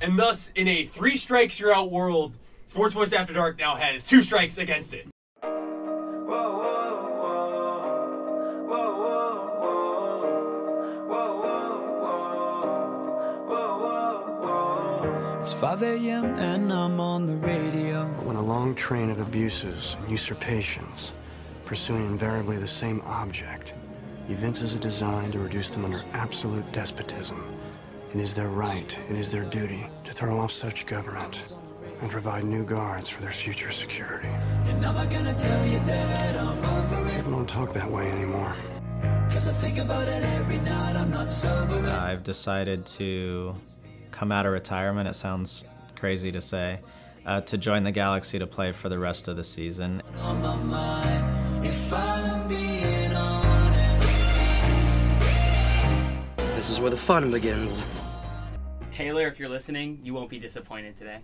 and thus, in a three strikes you're out world, Sports Voice After Dark now has two strikes against it. It's 5 a.m. and I'm on the radio. When a long train of abuses and usurpations, pursuing invariably the same object, evinces a design to reduce them under absolute despotism, it is their right, it is their duty to throw off such government and provide new guards for their future security. And I'm not gonna tell you that I'm over it. People don't talk that way anymore. Cause I think about it every night, I'm not sober. I've decided to come out of retirement. It sounds crazy to say. Uh, to join the Galaxy to play for the rest of the season. Is where the fun begins. Taylor, if you're listening, you won't be disappointed today.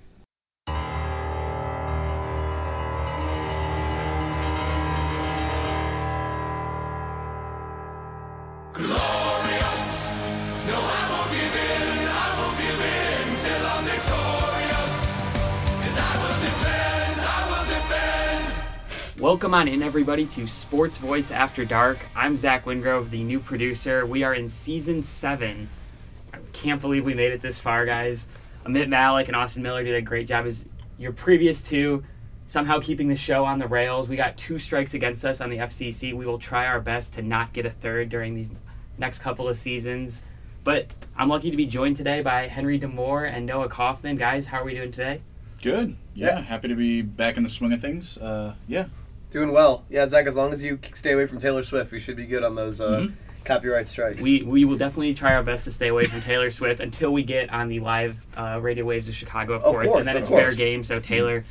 Welcome on in, everybody, to Sports Voice After Dark. I'm Zach Wingrove, the new producer. We are in season seven. I can't believe we made it this far, guys. Amit Malik and Austin Miller did a great job as your previous two, somehow keeping the show on the rails. We got two strikes against us on the FCC. We will try our best to not get a third during these next couple of seasons. But I'm lucky to be joined today by Henry DaMour and Noah Coffman. Guys, how are we doing today? Good. Yeah, happy to be back in the swing of things. Uh, yeah. Doing well. Yeah, Zach, as long as you stay away from Taylor Swift, we should be good on those uh, Mhm. copyright strikes. We we will definitely try our best to stay away from Taylor Swift until we get on the live uh, radio waves of Chicago, of, Of course, course, and then it's fair game. So Taylor,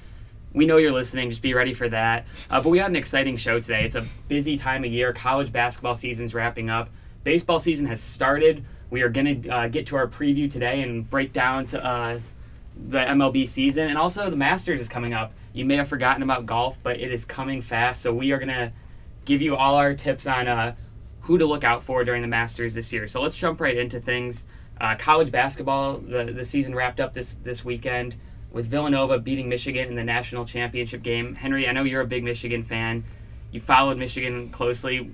we know you're listening. Just be ready for that. Uh, but we got an exciting show today. It's a busy time of year. College basketball season's wrapping up. Baseball season has started. We are gonna uh, get to our preview today and break down to, uh, the MLB season, and also the Masters is coming up. You may have forgotten about golf, but it is coming fast. So we are gonna give you all our tips on uh, who to look out for during the Masters this year. So let's jump right into things. Uh, college basketball, the, the season wrapped up this, this weekend with Villanova beating Michigan in the national championship game. Henry, I know you're a big Michigan fan. You followed Michigan closely.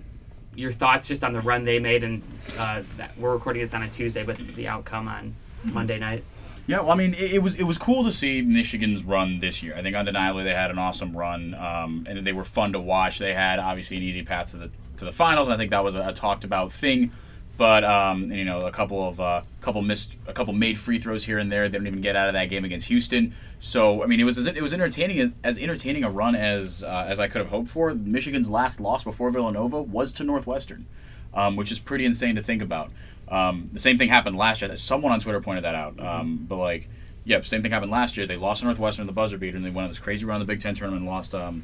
Your thoughts just on the run they made, and uh, we're recording this on a Tuesday, but the outcome on Monday night. Yeah, well, I mean, it, it was it was cool to see Michigan's run this year. I think undeniably they had an awesome run, um, and they were fun to watch. They had obviously an easy path to the to the finals, and I think that was a, a talked about thing. But um, and, you know, a couple of uh, couple missed, a couple made free throws here and there. They didn't even get out of that game against Houston. So I mean, it was as, it was entertaining as, as entertaining a run as uh, as I could have hoped for. Michigan's last loss before Villanova was to Northwestern, um, which is pretty insane to think about. Um, the same thing happened last year. Someone on Twitter pointed that out. Um, but like, yeah, same thing happened last year. They lost to Northwestern in the buzzer beater, and they went on this crazy run in the Big Ten tournament and lost um,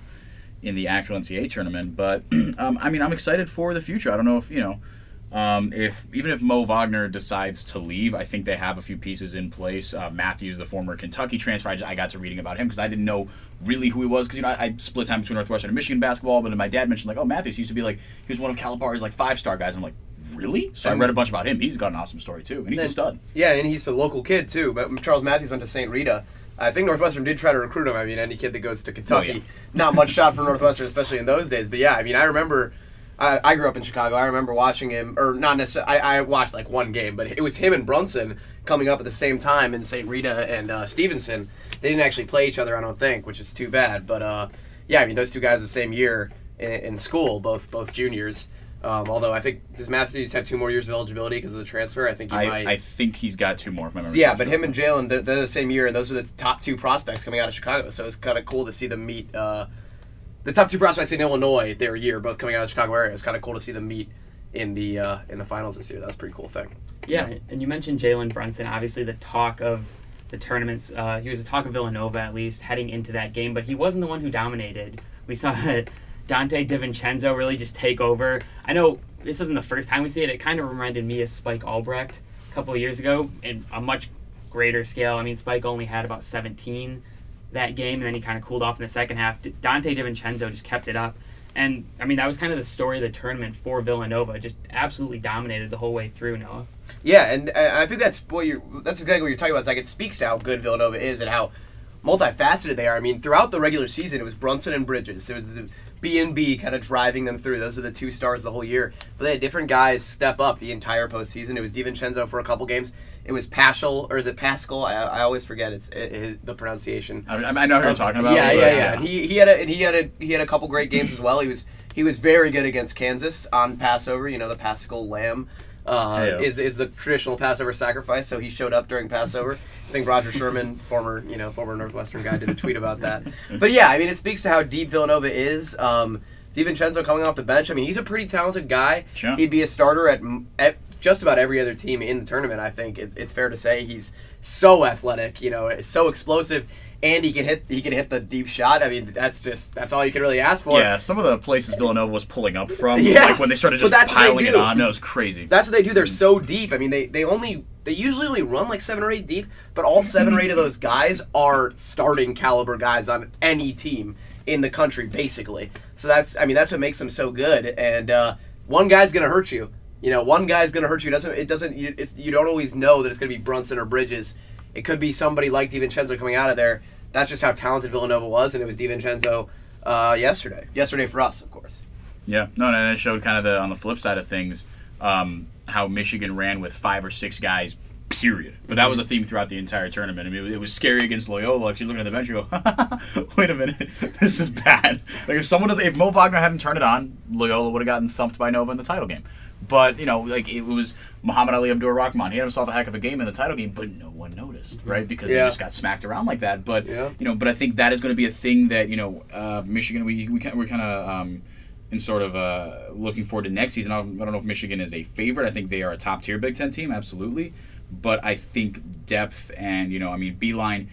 in the actual NCAA tournament. But um, I mean, I'm excited for the future. I don't know if you know. Um, if even if Mo Wagner decides to leave, I think they have a few pieces in place. Uh, Matthews, the former Kentucky transfer, I, just- I got to reading about him because I didn't know really who he was because you know I, I split time between Northwestern and Michigan basketball. But then my dad mentioned like, oh, Matthews used to be like he was one of Calipari's like five star guys. I'm like, really? So I read a bunch about him. He's got an awesome story too, and he's a stud. Yeah, and he's a local kid too. But Charles Matthews went to St. Rita. I think Northwestern did try to recruit him. I mean, any kid that goes to Kentucky, Oh, yeah. not much shot for Northwestern, especially in those days. But yeah, I mean, I remember. I, I grew up in Chicago. I remember watching him, or not necessarily. I, I watched like one game, but it was him and Brunson coming up at the same time in St. Rita and uh, Stevenson. They didn't actually play each other, I don't think, which is too bad. But uh, yeah, I mean, those two guys the same year in, in school, both both juniors. Um, although I think does Matthews have two more years of eligibility because of the transfer? I think he I, might. I think he's got two more. If my memory Yeah, but him and Jalen, they're, they're the same year, and those are the top two prospects coming out of Chicago. So it's kind of cool to see them meet. Uh, the top two prospects in Illinois their year, both coming out of the Chicago area. It's kind of cool to see them meet in the uh, in the finals this year. That's a pretty cool thing. Yeah, and you mentioned Jalen Brunson, obviously the talk of the tournaments. Uh, he was the talk of Villanova at least heading into that game, but he wasn't the one who dominated. We saw Dante DiVincenzo really just take over. I know this isn't the first time we see it. It kind of reminded me of Spike Albrecht a couple of years ago in a much greater scale. I mean, Spike only had about 17 that game, and then he kind of cooled off in the second half. Dante DiVincenzo just kept it up, And I mean, that was kind of the story of the tournament for Villanova. Just absolutely dominated the whole way through. Noah. Yeah, and, and I think that's what you're. That's exactly what you're talking about. It's like it speaks to how good Villanova is and how multifaceted they are. I mean, throughout the regular season, it was Brunson and Bridges. It was the B and B kind of driving them through. Those are the two stars the whole year. But they had different guys step up the entire postseason. It was DiVincenzo for a couple games. It was Paschall, or is it Pascal? I, I always forget it's it, his, the pronunciation. I, I know who you're talking about. Yeah, but, yeah, yeah. And he, he had a and he had a he had a couple great games as well. He was he was very good against Kansas on Passover. You know, the Paschal lamb uh, is is the traditional Passover sacrifice. So he showed up during Passover. I think Rodger Sherman, former you know former Northwestern guy, did a tweet about that. But yeah, I mean, it speaks to how deep Villanova is. Um, DiVincenzo coming off the bench. I mean, he's a pretty talented guy. Sure. He'd be a starter at, at just about every other team in the tournament. I think it's, it's fair to say he's so athletic, you know, so explosive, and he can hit he can hit the deep shot. I mean, that's just that's all you can really ask for. Yeah, some of the places Villanova was pulling up from, Yeah. like when they started just piling it on, no, it was crazy. That's what they do. They're so deep. I mean, they, they only they usually only run like seven or eight deep, but all seven or eight of those guys are starting caliber guys on any team in the country, basically. So that's I mean that's what makes them so good. And uh, one guy's gonna hurt you. You know, one guy's gonna hurt you. It doesn't it doesn't you, it's, you don't always know that it's gonna be Brunson or Bridges. It could be somebody like DiVincenzo coming out of there. That's just how talented Villanova was, and it was DiVincenzo uh, yesterday. Yesterday for us, of course. Yeah, no, and it showed kind of the on the flip side of things um, how Michigan ran with five or six guys. Period. But that was a theme throughout the entire tournament. I mean, it was scary against Loyola. Actually, looking at the bench, you go, "Wait a minute, this is bad." Like if someone does, if Mo Wagner hadn't turned it on, Loyola would have gotten thumped by Nova in the title game. But you know, like it was Muhammad Ali Abdur Rahman. He had himself a heck of a game in the title game, but no one noticed, right? Because Yeah. they just got smacked around like that. But Yeah. you know, but I think that is going to be a thing that you know, uh, Michigan. We we we're kind of. Um, in sort of uh, looking forward to next season. I don't I don't know if Michigan is a favorite. I think they are a top tier Big Ten team, absolutely. But I think depth and you know, I mean, Beilein,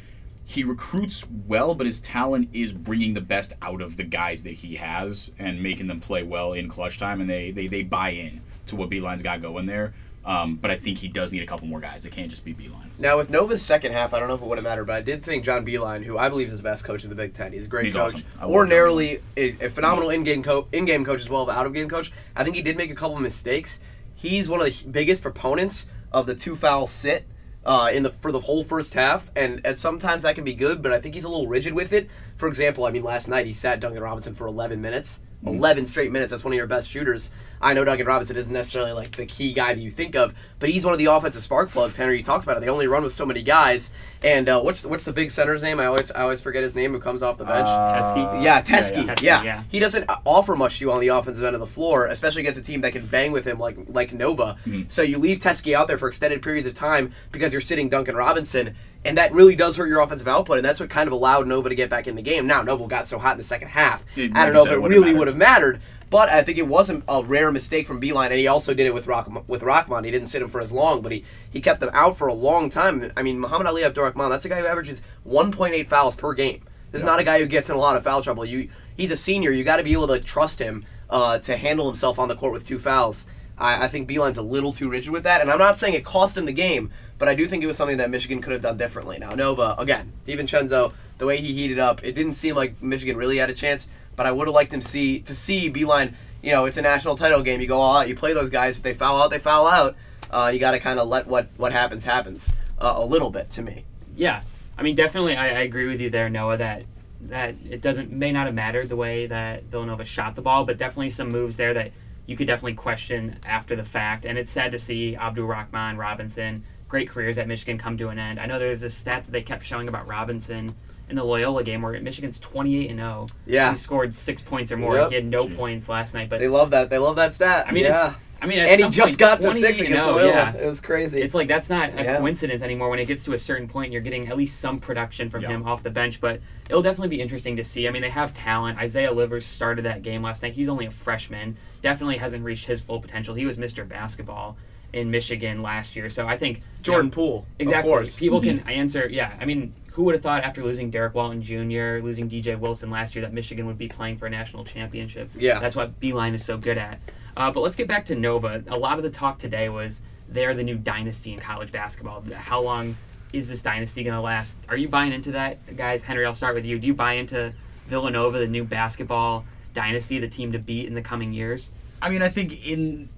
he recruits well, but his talent is bringing the best out of the guys that he has and making them play well in clutch time, and they they, they buy in to what Beilein's got going there. Um, but I think he does need a couple more guys. It can't just be Beilein. Now with Nova's second half, I don't know if it would have mattered, but I did think John Beilein, who I believe is the best coach in the Big Ten, he's a great He's coach. awesome. Ordinarily a, a phenomenal in-game coach, in-game coach as well, but out-of-game coach. I think he did make a couple mistakes. He's one of the biggest proponents of the two foul sit. Uh, in the for the whole first half, and, and sometimes that can be good, but I think he's a little rigid with it. For example, I mean, last night he sat Duncan Robinson for 11 minutes, Mm-hmm. 11 straight minutes. That's one of your best shooters. I know Duncan Robinson isn't necessarily like the key guy that you think of, but he's one of the offensive spark plugs. Henry talks about it. They only run with so many guys. And uh, what's what's the big center's name? I always I always forget his name. Who comes off the bench? Teske? Yeah, Teske. yeah. Yeah, Teske, yeah. he doesn't offer much to you on the offensive end of the floor, especially against a team that can bang with him like like Nova. So you leave Teske out there for extended periods of time because you're sitting Duncan Robinson, and that really does hurt your offensive output, and that's what kind of allowed Nova to get back in the game. Now Nova got so hot in the second half, Yeah, I don't know if it really would have mattered. But I think it wasn't a rare mistake from Beilein, and he also did it with Rock with Rockman. He didn't sit him for as long, but he, he kept them out for a long time. I mean, Muhammad Ali Abdurrahman, that's a guy who averages 1.8 fouls per game. This is not a guy who gets in a lot of foul trouble. You, he's a senior. You got to be able to trust him uh, to handle himself on the court with two fouls. I, I think Beilein's a little too rigid with that, and I'm not saying it cost him the game, but I do think it was something that Michigan could have done differently. Now Nova, again, DiVincenzo, the way he heated up, it didn't seem like Michigan really had a chance. But I would have liked him see to see Beilein. You know, it's a national title game. You go all out. You play those guys. If they foul out, they foul out. Uh, you got to kind of let what what happens happens uh, a little bit to me. Yeah, I mean, definitely, I, I agree with you there, Noah. That that it doesn't may not have mattered the way that Villanova shot the ball, but definitely some moves there that you could definitely question after the fact. And it's sad to see Abdul Rahman, Robinson, great careers at Michigan come to an end. I know there was this stat that they kept showing about Robinson in the Loyola game where Michigan's twenty eight and zero. Yeah. he scored six points or more. Yep. He had no points last night, but They love that. They love that stat. I mean, yeah. it's. I mean, and he just point, got to 28 six against 0, Loyola. yeah. It was crazy. It's like that's not a Yeah. coincidence anymore. When it gets to a certain point, you're getting at least some production from Yeah. him off the bench. But it'll definitely be interesting to see. I mean, they have talent. Isaiah Livers started that game last night. He's only a freshman. Definitely hasn't reached his full potential. He was Mr. Basketball in Michigan last year. So I think Jordan yeah, Poole, Exactly. of course. People can mm-hmm. answer. Yeah. I mean, who would have thought after losing Derrick Walton Jr., losing DJ Wilson last year, that Michigan would be playing for a national championship? Yeah. That's what Beilein is so good at. Uh, but let's get back to Nova. A lot of the talk today was they're the new dynasty in college basketball. How long is this dynasty going to last? Are you buying into that, guys? Henry, I'll start with you. Do you buy into Villanova, the new basketball dynasty, the team to beat in the coming years? I mean, I think in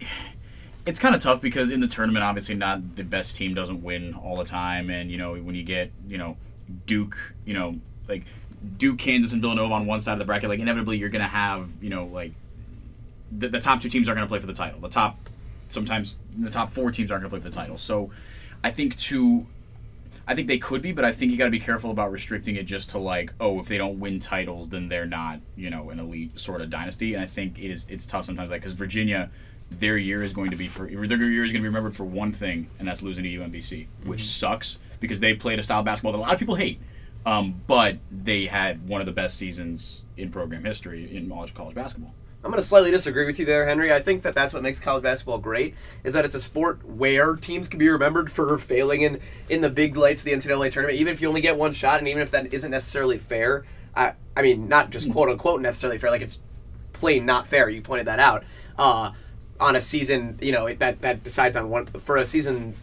it's kind of tough because in the tournament, obviously, not the best team doesn't win all the time, and you know when you get you know Duke, you know like Duke, Kansas, and Villanova on one side of the bracket, like inevitably you're gonna have you know like the, the top two teams are gonna play for the title. The top sometimes the top four teams aren't gonna play for the title. So I think to I think they could be, but I think you got to be careful about restricting it just to like, oh, if they don't win titles, then they're not, you know, an elite sort of dynasty. And I think it is it's tough sometimes, like because Virginia, their year is going to be for their year is going to be remembered for one thing, and that's losing to UMBC, which sucks because they played a style of basketball that a lot of people hate. Um, but they had one of the best seasons in program history in college college basketball. I'm going to slightly disagree with you there, Henry. I think that that's what makes college basketball great is that it's a sport where teams can be remembered for failing in in the big lights of the NCAA tournament, even if you only get one shot, and even if that isn't necessarily fair. I I mean, not just quote unquote necessarily fair, like it's plain not fair. You pointed that out. Uh, on a season, you know, that that decides on one for a season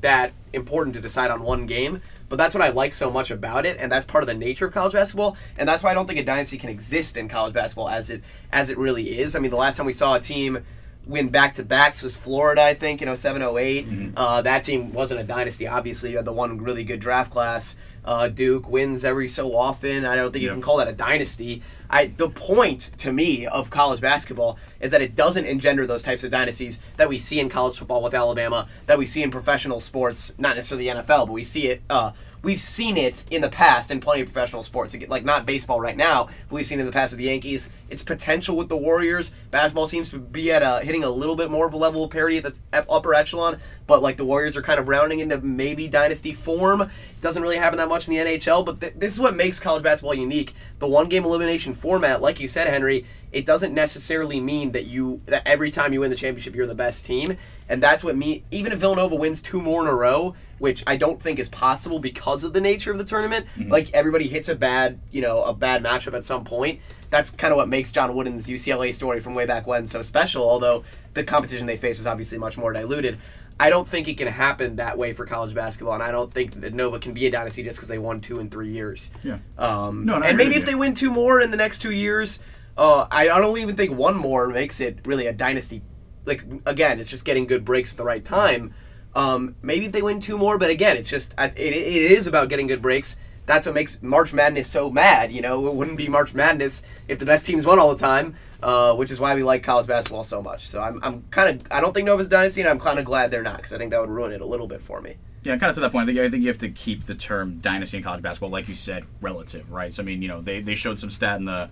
that important to decide on one game. But that's what I like so much about it, and that's part of the nature of college basketball, and that's why I don't think a dynasty can exist in college basketball as it as it really is. I mean, the last time we saw a team win back to backs was Florida, I think, in 07 8. Uh, that team wasn't a dynasty, obviously. You had the one really good draft class. Uh, Duke wins every so often. I don't think you Yeah. can call that a dynasty. I the point to me of college basketball is that it doesn't engender those types of dynasties that we see in college football with Alabama, that we see in professional sports, not necessarily the NFL, but we see it. Uh, we've seen it in the past in plenty of professional sports. Like not baseball right now, but we've seen it in the past with the Yankees. Its potential with the Warriors. Basketball seems to be at a, hitting a little bit more of a level of parity at the upper echelon, but like the Warriors are kind of rounding into maybe dynasty form. Doesn't really happen that much in the NHL, but th- this is what makes college basketball unique. The one game elimination format, like you said, Henry, it doesn't necessarily mean that you that every time you win the championship you're the best team, and that's what me. Even if Villanova wins two more in a row, which I don't think is possible because of the nature of the tournament, like everybody hits a bad you know a bad matchup at some point. That's kind of what makes John Wooden's UCLA story from way back when so special. Although the competition they faced was obviously much more diluted. I don't think it can happen that way for college basketball, and I don't think that Nova can be a dynasty just because they won two in three years. Yeah. Um, No, and I and agree maybe if they win two more in the next two years, uh, I, don't even think one more makes it really a dynasty. Like again, it's just getting good breaks at the right time. Um, maybe if they win two more, but again, it's just it, it is about getting good breaks. That's what makes March Madness so mad. You know, it wouldn't be March Madness if the best teams won all the time. Uh, which is why we like college basketball so much. So I'm, I'm kind of I don't think Nova's dynasty, and I'm kind of glad they're not because I think that would ruin it a little bit for me. Yeah, kind of to that point. I think I think you have to keep the term dynasty in college basketball, like you said, relative, right? So I mean, you know, they, they showed some stat in the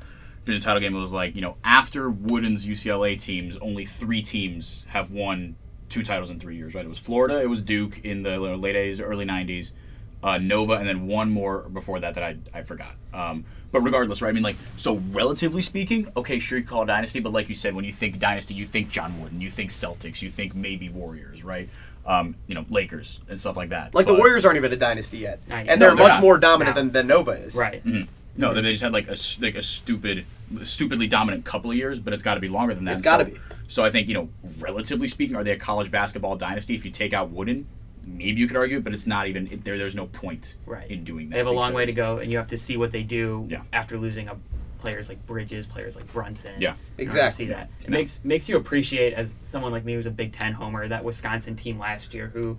during the title game. It was like you know, after Wooden's UCLA teams, only three teams have won two titles in three years, right? It was Florida, it was Duke in the late '80s, early '90s, uh, Nova, and then one more before that that I I forgot. Um, but regardless, right? I mean, like, so relatively speaking, okay, sure, you call it dynasty, but like you said, when you think dynasty, you think John Wooden, you think Celtics, you think maybe Warriors, right? Um, you know, Lakers and stuff like that. Like the Warriors aren't even a dynasty yet, Not yet. and they're No, they're much not. more dominant No. than, than Nova is. Right. No, they just had like a s- like a stupid, stupidly dominant couple of years, but it's got to be longer than that. It's gotta So- be. So I think you know, relatively speaking, are they a college basketball dynasty? If you take out Wooden, maybe you could argue, but it's not even it, there. There's no point Right. in doing that. They have a long way to go, and you have to see what they do Yeah. after losing a players like Bridges, players like Brunson. Yeah. You know, to Exactly. See that it makes makes you appreciate as someone like me who's a Big Ten homer that Wisconsin team last year who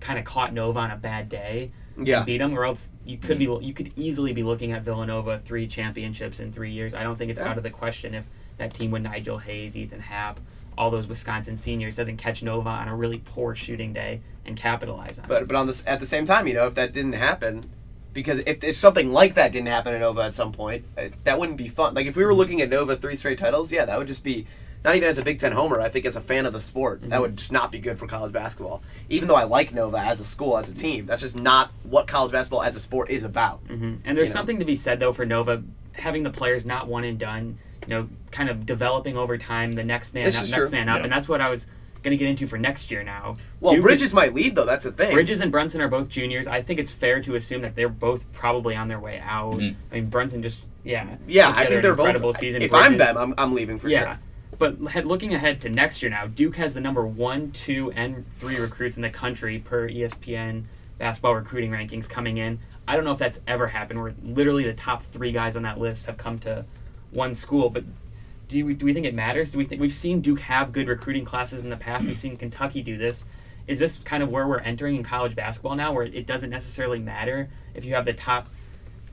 kind of caught Nova on a bad day. Yeah. And beat them, or else you could be you could easily be looking at Villanova three championships in three years. I don't think it's Yeah. out of the question if that team with Nigel Hayes, Ethan Happ, all those Wisconsin seniors doesn't catch Nova on a really poor shooting day and capitalize on it. But but on this at the same time, you know, if that didn't happen, because if, if something like that didn't happen at Nova at some point, uh, that wouldn't be fun. Like if we were looking at Nova three straight titles, yeah, that would just be not even as a Big Ten homer. I think as a fan of the sport, that would just not be good for college basketball. Even though I like Nova as a school, as a team, that's just not what college basketball as a sport is about. Mhm. And there's you know. something to be said though for Nova having the players not one and done, you know, kind of developing over time, the next man This up, is next true. man up, Yeah. and that's what I was going to get into for next year now. Well, Duke- Bridges might leave though. That's the thing. Bridges and Brunson are both juniors. I think it's fair to assume that they're both probably on their way out. Mhm. I mean, Brunson just yeah, yeah, I think they're incredible both. Season. if I'm them, I'm, I'm leaving for yeah. sure. But looking ahead to next year now, Duke has the number one, two, and three recruits in the country per ESPN basketball recruiting rankings coming in. I don't know if that's ever happened where literally the top three guys on that list have come to one school, but do we, do we think it matters? Do we think we've seen Duke have good recruiting classes in the past? We've seen Kentucky do this. Is this kind of where we're entering in college basketball now, where it doesn't necessarily matter if you have the top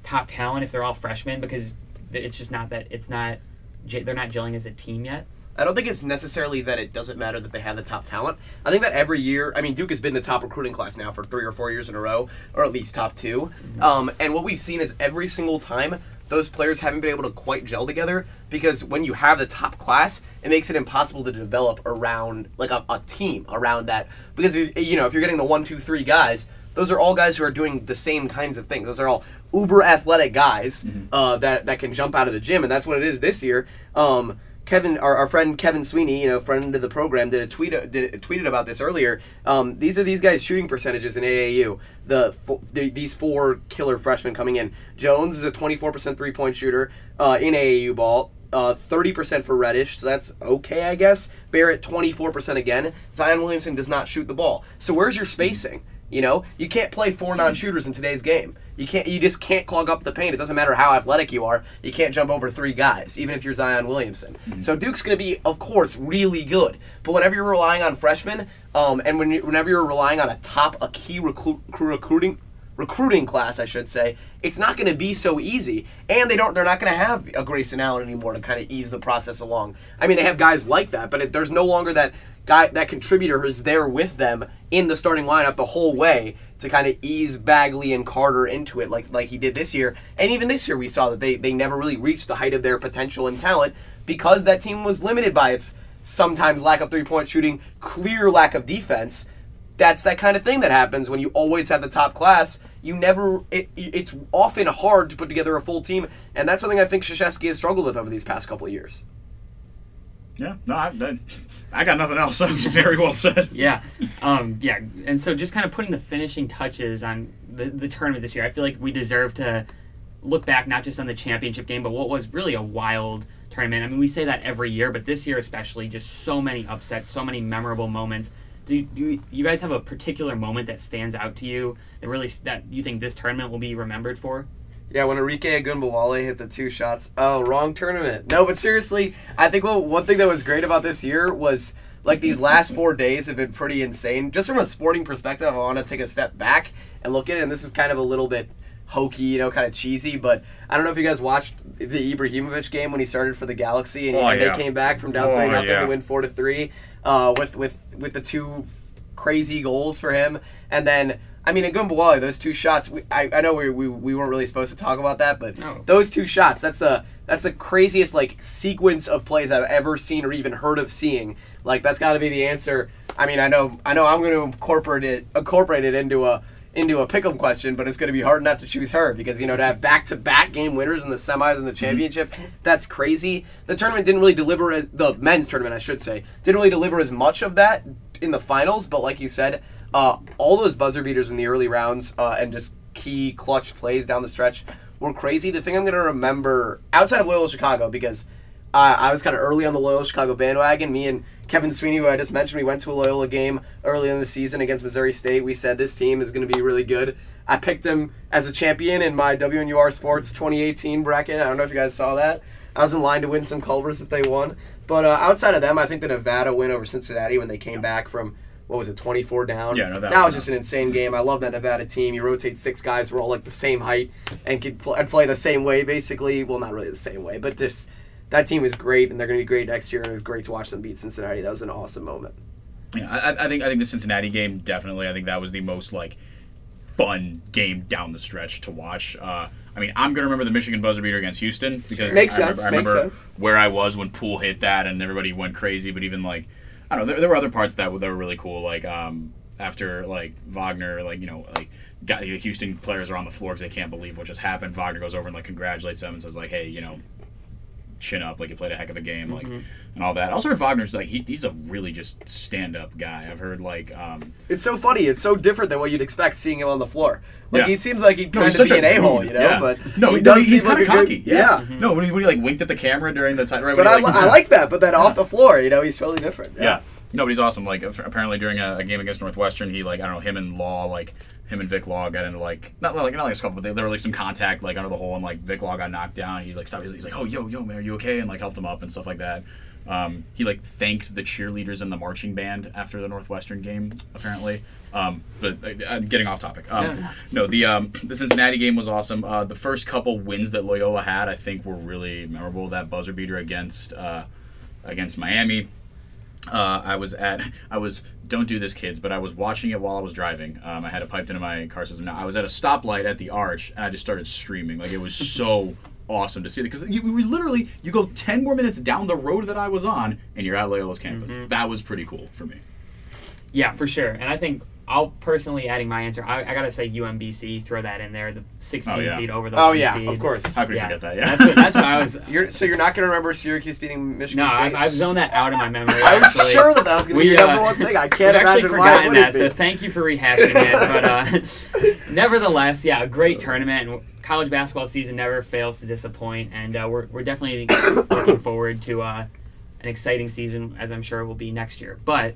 top talent if they're all freshmen because it's just not that it's not they're not gelling as a team yet. I don't think it's necessarily that it doesn't matter that they have the top talent. I think that every year, I mean, Duke has been the top recruiting class now for three or four years in a row, or at least top 2 Um, and what we've seen is every single time those players haven't been able to quite gel together because when you have the top class, it makes it impossible to develop around like a, a team around that. Because you know, if you're getting the one, two, three guys, those are all guys who are doing the same kinds of things. Those are all uber athletic guys uh, that that can jump out of the gym, and that's what it is this year. Um, Kevin, our, our friend Kevin Sweeney, you know, friend of the program, did a tweet did, tweeted about this earlier. Um, these are these guys' shooting percentages in AAU. The, the these four killer freshmen coming in. Jones is a 24% three point shooter uh, in AAU ball. Uh, 30% for Reddish, so that's okay, I guess. Barrett, 24% again. Zion Williamson does not shoot the ball. So where's your spacing? You know, you can't play four non-shooters in today's game. You can't. You just can't clog up the paint. It doesn't matter how athletic you are. You can't jump over three guys, even if you're Zion Williamson. So Duke's going to be, of course, really good. But whenever you're relying on freshmen, um, and when you, whenever you're relying on a top, a key recru- recruiting recruiting class, I should say, it's not going to be so easy. And they don't. They're not going to have a Grayson Allen anymore to kind of ease the process along. I mean, they have guys like that, but it, there's no longer that guy, that contributor who's there with them in the starting lineup the whole way to kind of ease Bagley and Carter into it, like like he did this year. And even this year, we saw that they they never really reached the height of their potential and talent because that team was limited by its sometimes lack of three point shooting, clear lack of defense that's that kind of thing that happens when you always have the top class. You never, it, it's often hard to put together a full team, and that's something I think Krzyzewski has struggled with over these past couple of years. Yeah, no, I, I, I got nothing else. That was very well said. Yeah, um, yeah, and so just kind of putting the finishing touches on the, the tournament this year, I feel like we deserve to look back not just on the championship game, but what was really a wild tournament. I mean, we say that every year, but this year especially, just so many upsets, so many memorable moments. Do do you guys have a particular moment that stands out to you that really that you think this tournament will be remembered for? Yeah, when Arike Ogunbowale hit the two shots. Oh, wrong tournament. No, but seriously, I think what, one thing that was great about this year was like these last four days have been pretty insane. Just from a sporting perspective, I want to take a step back and look at it, and this is kind of a little bit hokey, you know, kind of cheesy, but I don't know if you guys watched the Ibrahimovic game when he started for the Galaxy and, Oh, and yeah. they came back from down Oh, three nothing yeah. to win four to three, uh, with with with the two crazy goals for him, and then. I mean, Ogunbowale, those two shots. We, I, I know we, we, we weren't really supposed to talk about that, but No. those two shots. That's the that's the craziest like sequence of plays I've ever seen or even heard of seeing. Like that's got to be the answer. I mean, I know I know I'm going to incorporate it incorporate it into a into a pick'em question, but it's going to be hard not to choose her because you know to have back to back game winners in the semis and the mm-hmm. championship, that's crazy. The tournament didn't really deliver as, the men's tournament, I should say, didn't really deliver as much of that in the finals. But like you said, uh, all those buzzer beaters in the early rounds uh, and just key clutch plays down the stretch were crazy. The thing I'm going to remember outside of Loyola Chicago because uh, I was kind of early on the Loyola Chicago bandwagon. Me and Kevin Sweeney, who I just mentioned, we went to a Loyola game early in the season against Missouri State. We said this team is going to be really good. I picked him as a champion in my WNUR Sports 2018 bracket. I don't know if you guys saw that. I was in line to win some Culvers if they won. But uh, outside of them, I think the Nevada win over Cincinnati when they came back from what was it, 24 down. Yeah, no, that that was just an insane game. I love that Nevada team. You rotate six guys who are all like the same height and could pl- and play the same way, basically. Well, not really the same way, but just that team is great, and they're going to be great next year. And it was great to watch them beat Cincinnati. That was an awesome moment. Yeah, I, I think I think the Cincinnati game definitely. I think that was the most like fun game down the stretch to watch. Uh, I mean, I'm gonna remember the Michigan buzzer beater against Houston because Makes I remember, sense, I makes remember sense. where I was when Poole hit that and everybody went crazy. But even like, I don't know, there, there were other parts that were, that were really cool. Like um, after like Wagner, like you know, like got the Houston players are on the floor because they can't believe what just happened. Wagner goes over and like congratulates them and says like, hey, you know, chin up, like he played a heck of a game, like and all that. Also heard Wagner's like he, he's a really just stand up guy. I've heard like um, It's so funny. It's so different than what you'd expect seeing him on the floor. Like Yeah. he seems like he'd No, kind he's of such be an a a hole, you know. yeah. But no, he he does he's seem like kind a of good- cocky. Yeah. no, when he, when he like winked at the camera during the time, right? But I, he, li- I like that. But then off the floor, you know, he's totally different. Yeah. No, but he's awesome. Like apparently during a, a game against Northwestern, he like I don't know him and Law like him and Vic Law got into like not like not like a scuffle, but they, there were like some contact like under the hole, and like Vic Law got knocked down. He like stopped. He's like, "Oh, yo, yo, man, are you okay?" And like helped him up and stuff like that. Um, he like thanked the cheerleaders and the marching band after the Northwestern game, apparently. Um, but uh, uh, getting off topic. Um, Yeah. No, the um, the Cincinnati game was awesome. Uh, the first couple wins that Loyola had, I think, were really memorable. That buzzer beater against uh, against Miami. Uh, I was at I was don't do this kids, but I was watching it while I was driving. Um, I had it piped into my car system. Now I was at a stoplight at the arch, and I just started screaming. Like it was so awesome to see it because you we literally you go ten more minutes down the road that I was on, and you're at Loyola's campus. That was pretty cool for me. Yeah, for sure. And I think I'll personally adding my answer. I, I gotta say UMBC. Throw that in there. The 16 Oh, yeah. seed over the. Oh one yeah, seed. of course. How could we Yeah. forget that? Yeah, That's what, that's what I was. You're so you're not gonna remember Syracuse beating Michigan No, State. I've, I've zoned that out of my memory. I was actually. sure that that was gonna be We, your uh, number one thing. I can't I've actually imagine why forgotten wouldn't that, so thank you for rehashing it. But uh, nevertheless, yeah, a great tournament. And college basketball season never fails to disappoint, and uh, we're, we're definitely looking forward to uh, an exciting season, as I'm sure it will be next year. But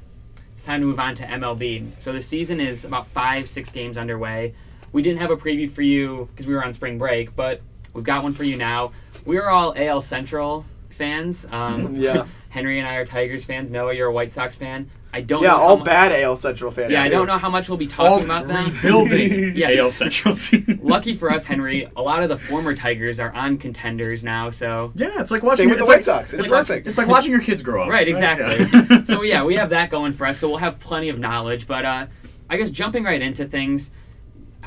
it's time to move on to MLB. So the season is about five, six games underway. We didn't have a preview for you because we were on spring break, but we've got one for you now. We are all AL Central fans. Um, Yeah. Henry and I are Tigers fans. Noah, you're a White Sox fan. I don't. Yeah, know how all mu- bad AL Central fans. Yeah, I don't know how much we'll be talking about them. rebuilding Yes. AL Central team. Lucky for us, Henry, a lot of the former Tigers are on contenders now. So Yeah, it's like watching Same with the White like- Sox. It's like- perfect. It's like watching your kids grow up. right, Yeah. exactly. so yeah, we have that going for us. So we'll have plenty of knowledge. But uh, I guess jumping right into things.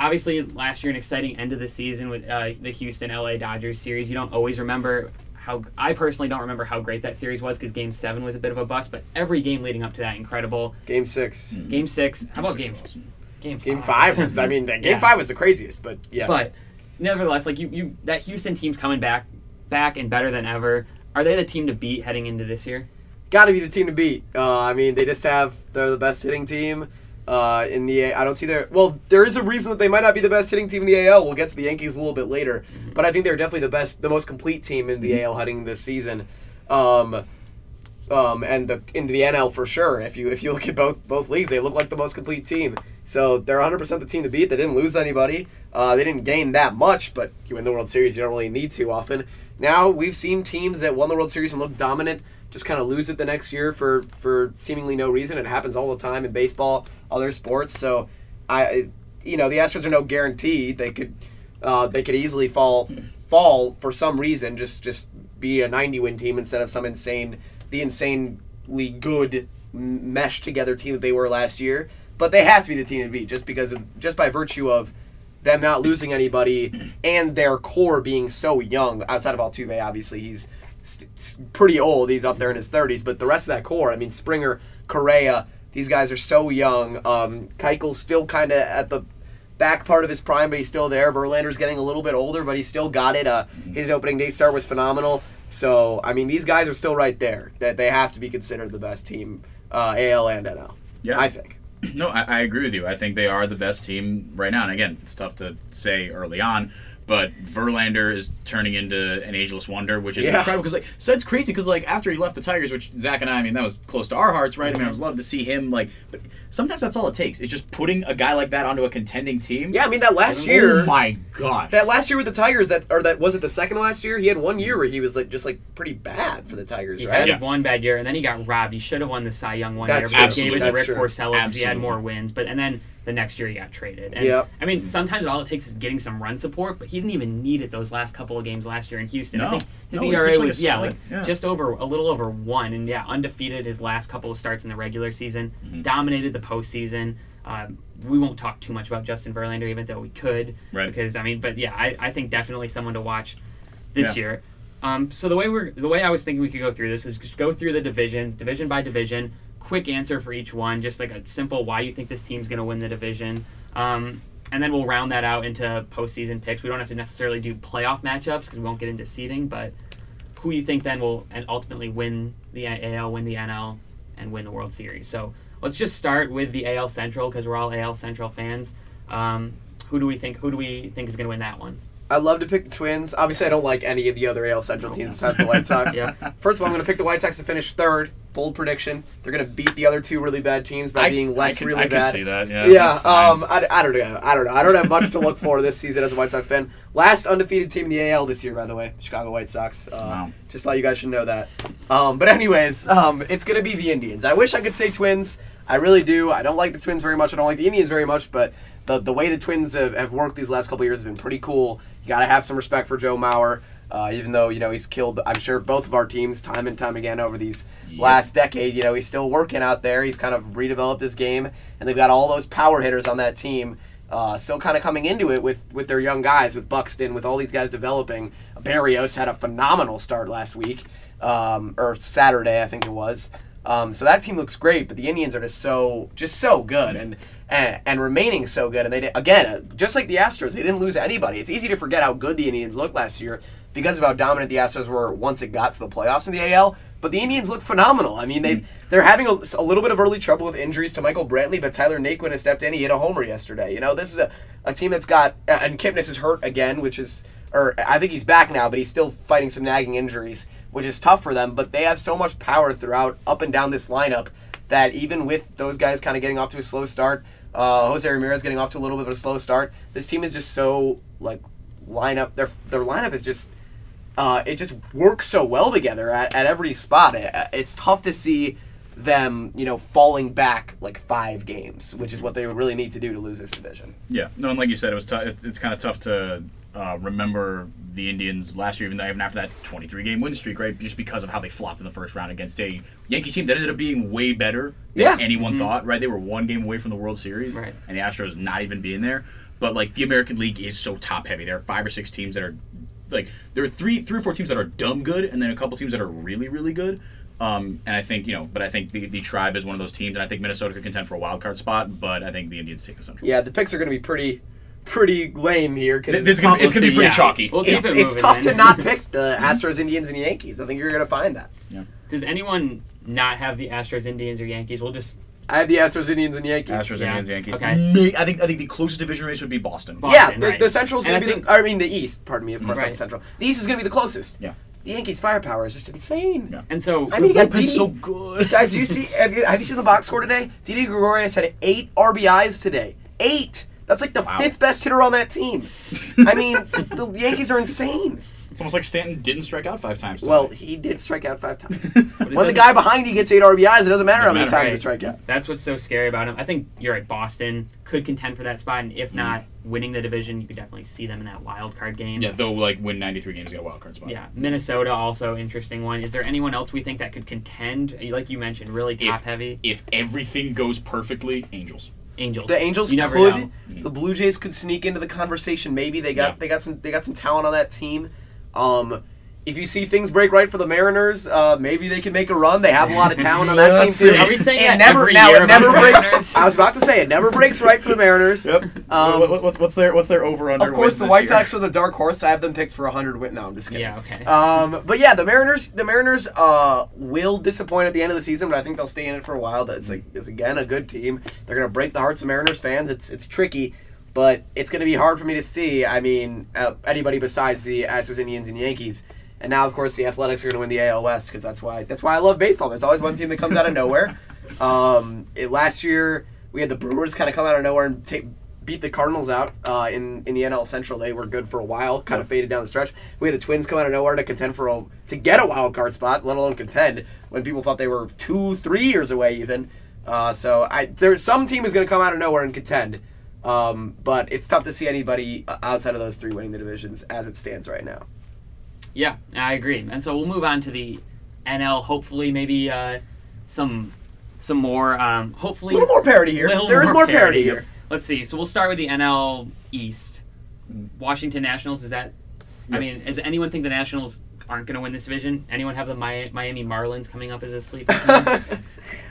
Obviously, last year an exciting end of the season with uh, the Houston LA Dodgers series. You don't always remember how. I personally don't remember how great that series was because Game Seven was a bit of a bust. But every game leading up to that, incredible. Game six. Game Six. How about Six Game awesome. Game Game five was. I mean, game Yeah. five was the craziest. But yeah. But nevertheless, like you, you that Houston team's coming back, back and better than ever. Are they the team to beat heading into this year? got to be the team to beat. Uh, I mean, they just have they're the best hitting team uh, in the. A- I don't see their. Well, there is a reason that they might not be the best hitting team in the AL. We'll get to the Yankees a little bit later, but I think they're definitely the best, the most complete team in the AL heading this season. Um, um, and the into the NL for sure. If you if you look at both both leagues, they look like the most complete team. So they're 100 percent the team to beat. They didn't lose anybody. Uh, they didn't gain that much, but you win the World Series, you don't really need to often. Now we've seen teams that won the World Series and looked dominant just kind of lose it the next year for for seemingly no reason. It happens all the time in baseball, other sports. So I, you know, the Astros are no guarantee. They could uh, they could easily fall fall for some reason. Just just be a 90 win team instead of some insane the insanely good meshed together team that they were last year. But they have to be the team to beat just because of just by virtue of them not losing anybody and their core being so young. Outside of Altuve, obviously he's st- pretty old. He's up there in his 30s, but the rest of that core, I mean Springer, Correa, these guys are so young. Um, Keuchel's still kind of at the back part of his prime, but he's still there. Verlander's getting a little bit older, but he's still got it. Uh, his opening day start was phenomenal. So I mean, these guys are still right there. That they have to be considered the best team, uh, AL and NL. Yeah. I think. No, I, I agree with you. I think they are the best team right now. And again, it's tough to say early on, but Verlander is turning into an ageless wonder, which is Yeah. incredible. Because like, so it's crazy. Because like after he left the Tigers, which Zach and I, I mean, that was close to our hearts, right? I mean, I was love to see him like, but sometimes that's all it takes. It's just putting a guy like that onto a contending team. Yeah, I mean that last Oh year. my god. That last year with the Tigers, that or that was it the second last year? He had one year where he was like just like pretty bad for the Tigers, He right? had Yeah. one bad year, and then he got robbed. He should have won the Cy Young one That's year, but true. he gave it to Rick true. Porcello because he had more wins. But and then the next year he got traded. And, Yep. I mean, sometimes all it takes is getting some run support, but he didn't even need it those last couple of games last year in Houston. I No. think his No, ERA pitched like was yeah, like Yeah. just over a little over one, and yeah, undefeated his last couple of starts in the regular season. Dominated the postseason. Um, we won't talk too much about Justin Verlander, even though we could, Right. because I mean, but yeah, I, I think definitely someone to watch this Yeah. year. Um, so the way we're the way I was thinking we could go through this is just go through the divisions, division by division. Quick answer for each one, just like a simple why you think this team's going to win the division, um, and then we'll round that out into postseason picks. We don't have to necessarily do playoff matchups because we won't get into seeding, but who you think then will and ultimately win the AL, win the NL, and win the World Series. So let's just start with the AL Central because we're all AL Central fans. Um, who do we think? Who do we think is going to win that one? I love to pick the Twins. Obviously, I don't like any of the other AL Central teams besides the White Sox. Yeah. First of all, I'm going to pick the White Sox to finish third. Bold prediction. They're going to beat the other two really bad teams by I- being I less can- really I can bad. see that, yeah, Yeah. Um. I, I don't know. I don't know. I don't have much to look for this season as a White Sox fan. Last undefeated team in the AL this year, by the way, Chicago White Sox. Uh, Wow. Just thought you guys should know that. Um. But anyways, um, it's going to be the Indians. I wish I could say Twins. I really do. I don't like the Twins very much. I don't like the Indians very much, but. The, the way the Twins have, have worked these last couple years has been pretty cool. You got to have some respect for Joe Mauer. Uh, even though you know he's killed, I'm sure both of our teams time and time again over these last decade. You know he's still working out there. He's kind of redeveloped his game, and they've got all those power hitters on that team. Uh, still kind of coming into it with with their young guys, with Buxton, with all these guys developing. Berrios had a phenomenal start last week, um, or Saturday, I think it was. Um, so that team looks great, but the Indians are just so just so good and and, and remaining so good. And they did, again, uh, just like the Astros, they didn't lose anybody. It's easy to forget how good the Indians looked last year because of how dominant the Astros were once it got to the playoffs in the AL. But the Indians look phenomenal. I mean, they they're having a, a little bit of early trouble with injuries to Michael Brantley, but Tyler Naquin has stepped in. He hit a homer yesterday. You know, this is a, a team that's got and Kipnis is hurt again, which is or I think he's back now, but he's still fighting some nagging injuries, which is tough for them. But they have so much power throughout up and down this lineup that even with those guys kind of getting off to a slow start, uh, Jose Ramirez getting off to a little bit of a slow start, this team is just so like lineup. Their their lineup is just uh, it just works so well together at, at every spot. It, it's tough to see them, you know, falling back like five games, which is what they would really need to do to lose this division. Yeah, no, and like you said, it was tou- it- it's kind of tough to uh, remember the Indians last year, even though even after that 23 game win streak, right? Just because of how they flopped in the first round against a Yankees team that ended up being way better than Yeah. anyone thought, right? They were one game away from the World Series, Right. and the Astros not even being there. But like the American League is so top heavy. There are five or six teams that are like there are three three or four teams that are dumb good, and then a couple teams that are really really good. Um, and I think you know, but I think the, the tribe is one of those teams, and I think Minnesota could contend for a wild card spot. But I think the Indians take the Central. Yeah, the picks are going to be pretty pretty lame here because Th- this gonna, it's gonna be pretty yeah. chalky. We'll keep it's, it it's tough then. to not pick the Astros, Indians, and Yankees. I think you're going to find that. Yeah. Does anyone not have the Astros, Indians, or Yankees? We'll just I have the Astros, Indians, and Yankees. Astros, Yeah. Indians, Yankees. Okay. May- I think I think the closest division race would be Boston. Boston, yeah, the, right. the Central's And going to be think- the. I mean, the East. Pardon me, of mm, course, not Right. the Central. The East is going to be the closest. Yeah. The Yankees' firepower is just insane. Yeah. and so I mean, you got bullpen's so good. Guys, do you see? Have you, have you seen the box score today? Didi Gregorius had eight RBIs today. Eight. That's like the Wow. fifth best hitter on that team. I mean, the, the Yankees are insane. It's almost like Stanton didn't strike out five times. today. Well, he did strike out five times. it when the guy behind you gets eight RBIs, it doesn't matter how many matter, times you right. strike out. That's what's so scary about him. I think you're right. Boston could contend for that spot, and if mm. not winning the division, you could definitely see them in that wild card game. yeah, they'll like win 93 games, get a wild card spot. Yeah, Minnesota also interesting one. Is there anyone else we think that could contend? Like you mentioned, really top If, heavy. if everything goes perfectly, Angels. Angels. The Angels could. know. The Blue Jays could sneak into the conversation. Maybe they got Yeah. they got some they got some talent on that team. Um, if you see things break right for the Mariners, uh, maybe they can make a run. They have a lot of talent on that team Let's too. Are we saying it that never every now year it never breaks. I was about to say it never breaks right for the Mariners. Yep. Um, what, what, what's their what's their over under? Of course, the White Sox are the dark horse. I have them picked for hundred win. No, I'm just kidding. Yeah, okay. Um, but yeah, the Mariners, the Mariners, uh, will disappoint at the end of the season, but I think they'll stay in it for a while. That's like, is again a good team. They're gonna break the hearts of Mariners fans. It's it's tricky, but it's gonna be hard for me to see. I mean, uh, anybody besides the Astros, Indians, and Yankees. And now, of course, the Athletics are gonna win the AL West because that's why that's why I love baseball. There's always one team that comes out of nowhere. Um, it, last year we had the Brewers kind of come out of nowhere and take beat the Cardinals out uh, in in the NL Central. They were good for a while, kind of faded down the stretch. We had the Twins come out of nowhere to contend for a to get a wild card spot, let alone contend when people thought they were two, three years away even. Uh, so I there's some team is going to come out of nowhere and contend, um, but it's tough to see anybody uh, outside of those three winning the divisions as it stands right now. Yeah, I agree. And so we'll move on to the NL. Hopefully, maybe uh, some some more. Um, A hopefully, little more parity here. There is more parity here. Let's see. So we'll start with the NL East. Washington Nationals. Is that? I mean, does anyone think the Nationals aren't going to win this division? Anyone have the Miami Marlins coming up as a sleeper?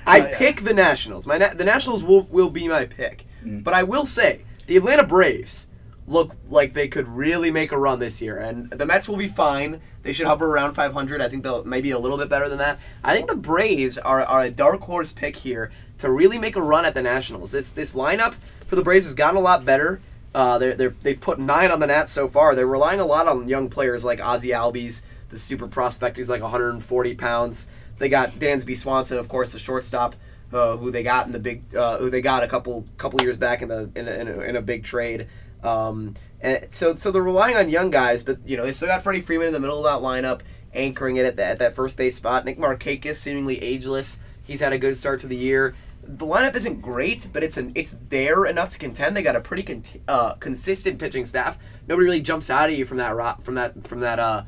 I pick the Nationals. My na- the Nationals will will be my pick. But I will say the Atlanta Braves look like they could really make a run this year, and the Mets will be fine. They should hover around 500. I think they'll maybe a little bit better than that. I think the Braves are, are a dark horse pick here to really make a run at the Nationals. This this lineup for the Braves has gotten a lot better. Uh, they're, they're, they've put nine on the Nats so far. They're relying a lot on young players like Ozzie Albies, the super prospect who's like 140 pounds. They got Dansby Swanson, of course, the shortstop, uh, who they got in the big, uh, who they got a couple couple years back in the in a, in a, in a big trade. Um, and so so they're relying on young guys, but you know they still got Freddie Freeman in the middle of that lineup, anchoring it at, the, at that first base spot. Nick Markakis, seemingly ageless, he's had a good start to the year. The lineup isn't great, but it's an it's there enough to contend. They got a pretty con- uh, consistent pitching staff. Nobody really jumps out at you from that ro- from that from that uh,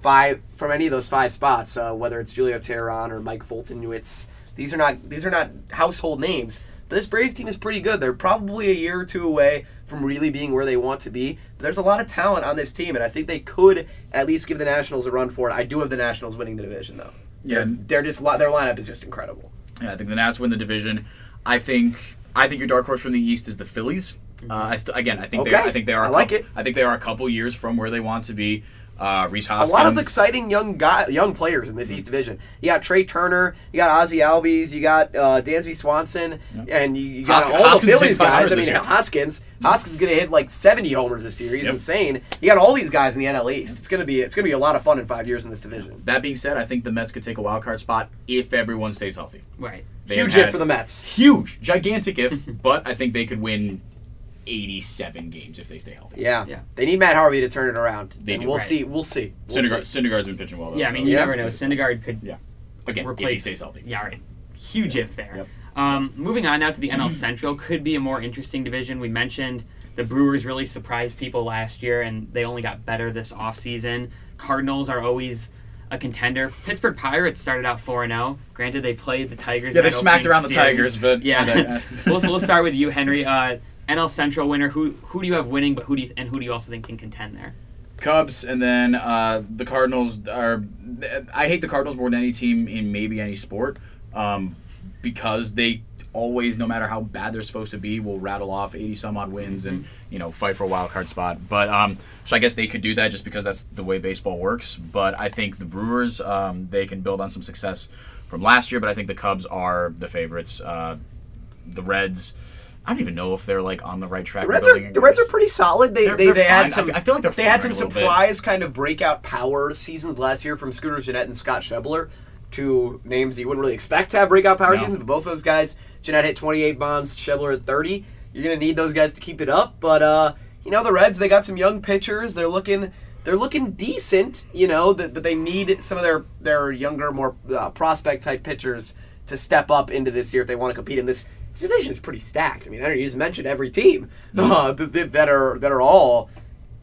five from any of those five spots. Uh, whether it's Julio Teheran or Mike Fulton, it's these are not these are not household names. But this Braves team is pretty good. They're probably a year or two away from really being where they want to be. But there's a lot of talent on this team, and I think they could at least give the Nationals a run for it. I do have the Nationals winning the division, though. Yeah. they're, just their lineup is just incredible. Yeah, I think the Nats win the division. I think I think your dark horse from the East is the Phillies. Uh, I st- again, I think they I think they are. I like couple- it. I think they are a couple years from where they want to be. Uh, Reese A lot of exciting young guy, young players in this East Division. You got Trea Turner, you got Ozzie Albies, you got uh, Dansby Swanson, and you, you got Hoskins- all Hoskins the Phillies guys. I mean, year. Hoskins, Hoskins gonna hit like seventy homers this year. He's Yep. insane. You got all these guys in the NL East. It's gonna be it's gonna be a lot of fun in five years in this division. That being said, I think the Mets could take a wild card spot if everyone stays healthy. Right. They Huge if for the Mets. Huge, gigantic if, but I think they could win 87 games if they stay healthy. Yeah. Yeah. They need Matt Harvey to turn it around. They and do. we'll Right. see. We'll see. We'll Syndergaard, see. Syndergaard's been pitching well. Though, Yeah, I so- mean, you Yes. never know. Syndergaard could Yeah. Again, if he stays healthy. Yeah, right. Huge if there. Yep. Um, moving on now to the NL Central, could be a more interesting division. We mentioned the Brewers really surprised people last year, and they only got better this offseason. Cardinals are always a contender. Pittsburgh Pirates started out 4 0. Granted, they played the Tigers. Yeah, in they smacked opening around the. Tigers, but- Yeah. yeah, we'll, we'll start with you, Henry. Uh, NL Central winner. Who who do you have winning, but who do you, and who do you also think can contend there? Cubs, and then uh, the Cardinals are. I hate the Cardinals more than any team in maybe any sport, um, because they always, no matter how bad they're supposed to be, will rattle off eighty some odd wins and you know fight for a wild card spot. But um, so I guess they could do that just because that's the way baseball works. But I think the Brewers, um, they can build on some success from last year. But I think the Cubs are the favorites. Uh, the Reds. I don't even know if they're like on the right track. The Reds are the Reds are pretty solid. They They're- they, they're they had some. I feel like they're had some little bit. surprise kind of breakout power seasons last year from Scooter Gennett and Scott Schebler, two names you wouldn't really expect to have breakout power No. seasons. But both those guys, Gennett hit 28 bombs, Schebler at 30. You're gonna need those guys to keep it up. But uh, you know the Reds, they got some young pitchers. They're looking. They're looking decent, you know, that, but they need some of their, their younger, more uh, prospect type pitchers to step up into this year if they want to compete in this. This division is pretty stacked. I mean, I know you just mentioned every team uh, that, that- that are that are all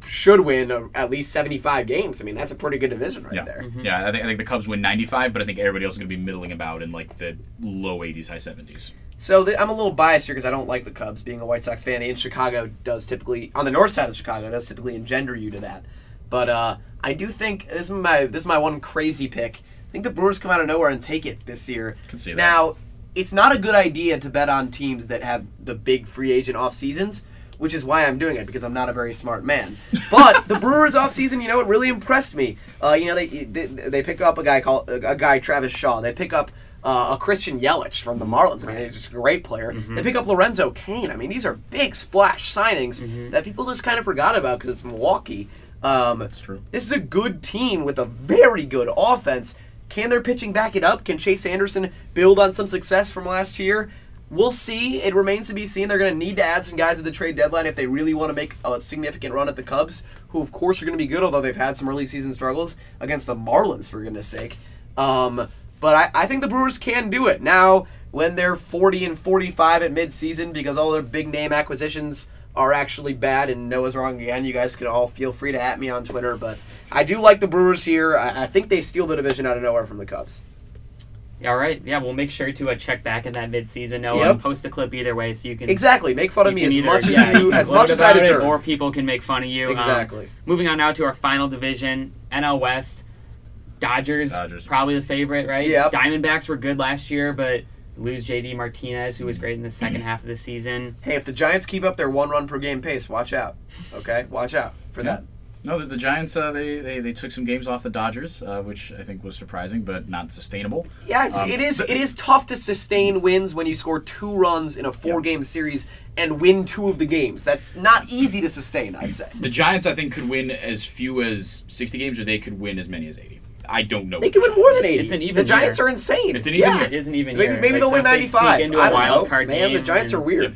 should win uh, at least seventy five games. I mean, that's a pretty good division right Yeah, there. yeah. I think I think the Cubs win 95, but I think everybody else is going to be middling about in like the low 80s, high 70s. So the, I'm a little biased here because I don't like the Cubs. Being a White Sox fan, and Chicago does typically on the north side of Chicago does typically engender you to that. But uh, I do think this is my this is my one crazy pick. I think the Brewers come out of nowhere and take it this year. Can see that. Now, it's not a good idea to bet on teams that have the big free agent off seasons, which is why I'm doing it because I'm not a very smart man. But the Brewers off season, you know, it really impressed me. Uh, you know, they, they they pick up a guy called a guy Travis Shaw. They pick up. Uh, a Christian Yelich from the Marlins. I mean, he's just a great player. They pick up Lorenzo Cain. I mean, these are big splash signings that people just kind of forgot about because it's Milwaukee. Um, That's true. This is a good team with a very good offense. Can their pitching back it up? Can Chase Anderson build on some success from last year? We'll see. It remains to be seen. They're going to need to add some guys at the trade deadline if they really want to make a significant run at the Cubs, who of course are going to be good, although they've had some early season struggles against the Marlins, for goodness sake. Um, but I, I think the Brewers can do it now when they're 40 and 45 at midseason because all their big name acquisitions are actually bad and Noah's wrong again. You guys can all feel free to at me on Twitter, but I do like the Brewers here. I, I think they steal the division out of nowhere from the Cubs. All right. Yeah, we'll make sure to uh, check back in that midseason. No, Yep. and post a clip either way so you can Exactly. Make fun of me as either- much yeah, as you, as much as I about it, deserve. or people can make fun of you. Um, Exactly. moving on now to our final division, NL West. Dodgers, Dodgers. probably the favorite, right? Yep. Diamondbacks were good last year, but lose JD Martinez, who was great in the second half of the season. Hey, if the Giants keep up their one run per game pace, watch out. Okay, watch out for Yeah. that. No, the, the Giants uh, they, they they took some games off the Dodgers, uh, which I think was surprising, but not sustainable. Yeah, it's, Um, it is. the- It is tough to sustain wins when you score two runs in a four-game series and win two of the games. That's not easy to sustain. I'd say. The Giants, I think, could win as few as 60 games, or they could win as many as 80. I don't know. They with can win more than eighty. It's an even the Giants year. are insane. It's an even yeah. year. It isn't even Maybe year. maybe Like, they'll win ninety-five. they ninety sneak five. into a I don't wild know. card Man, the game, Giants are weird. Yep.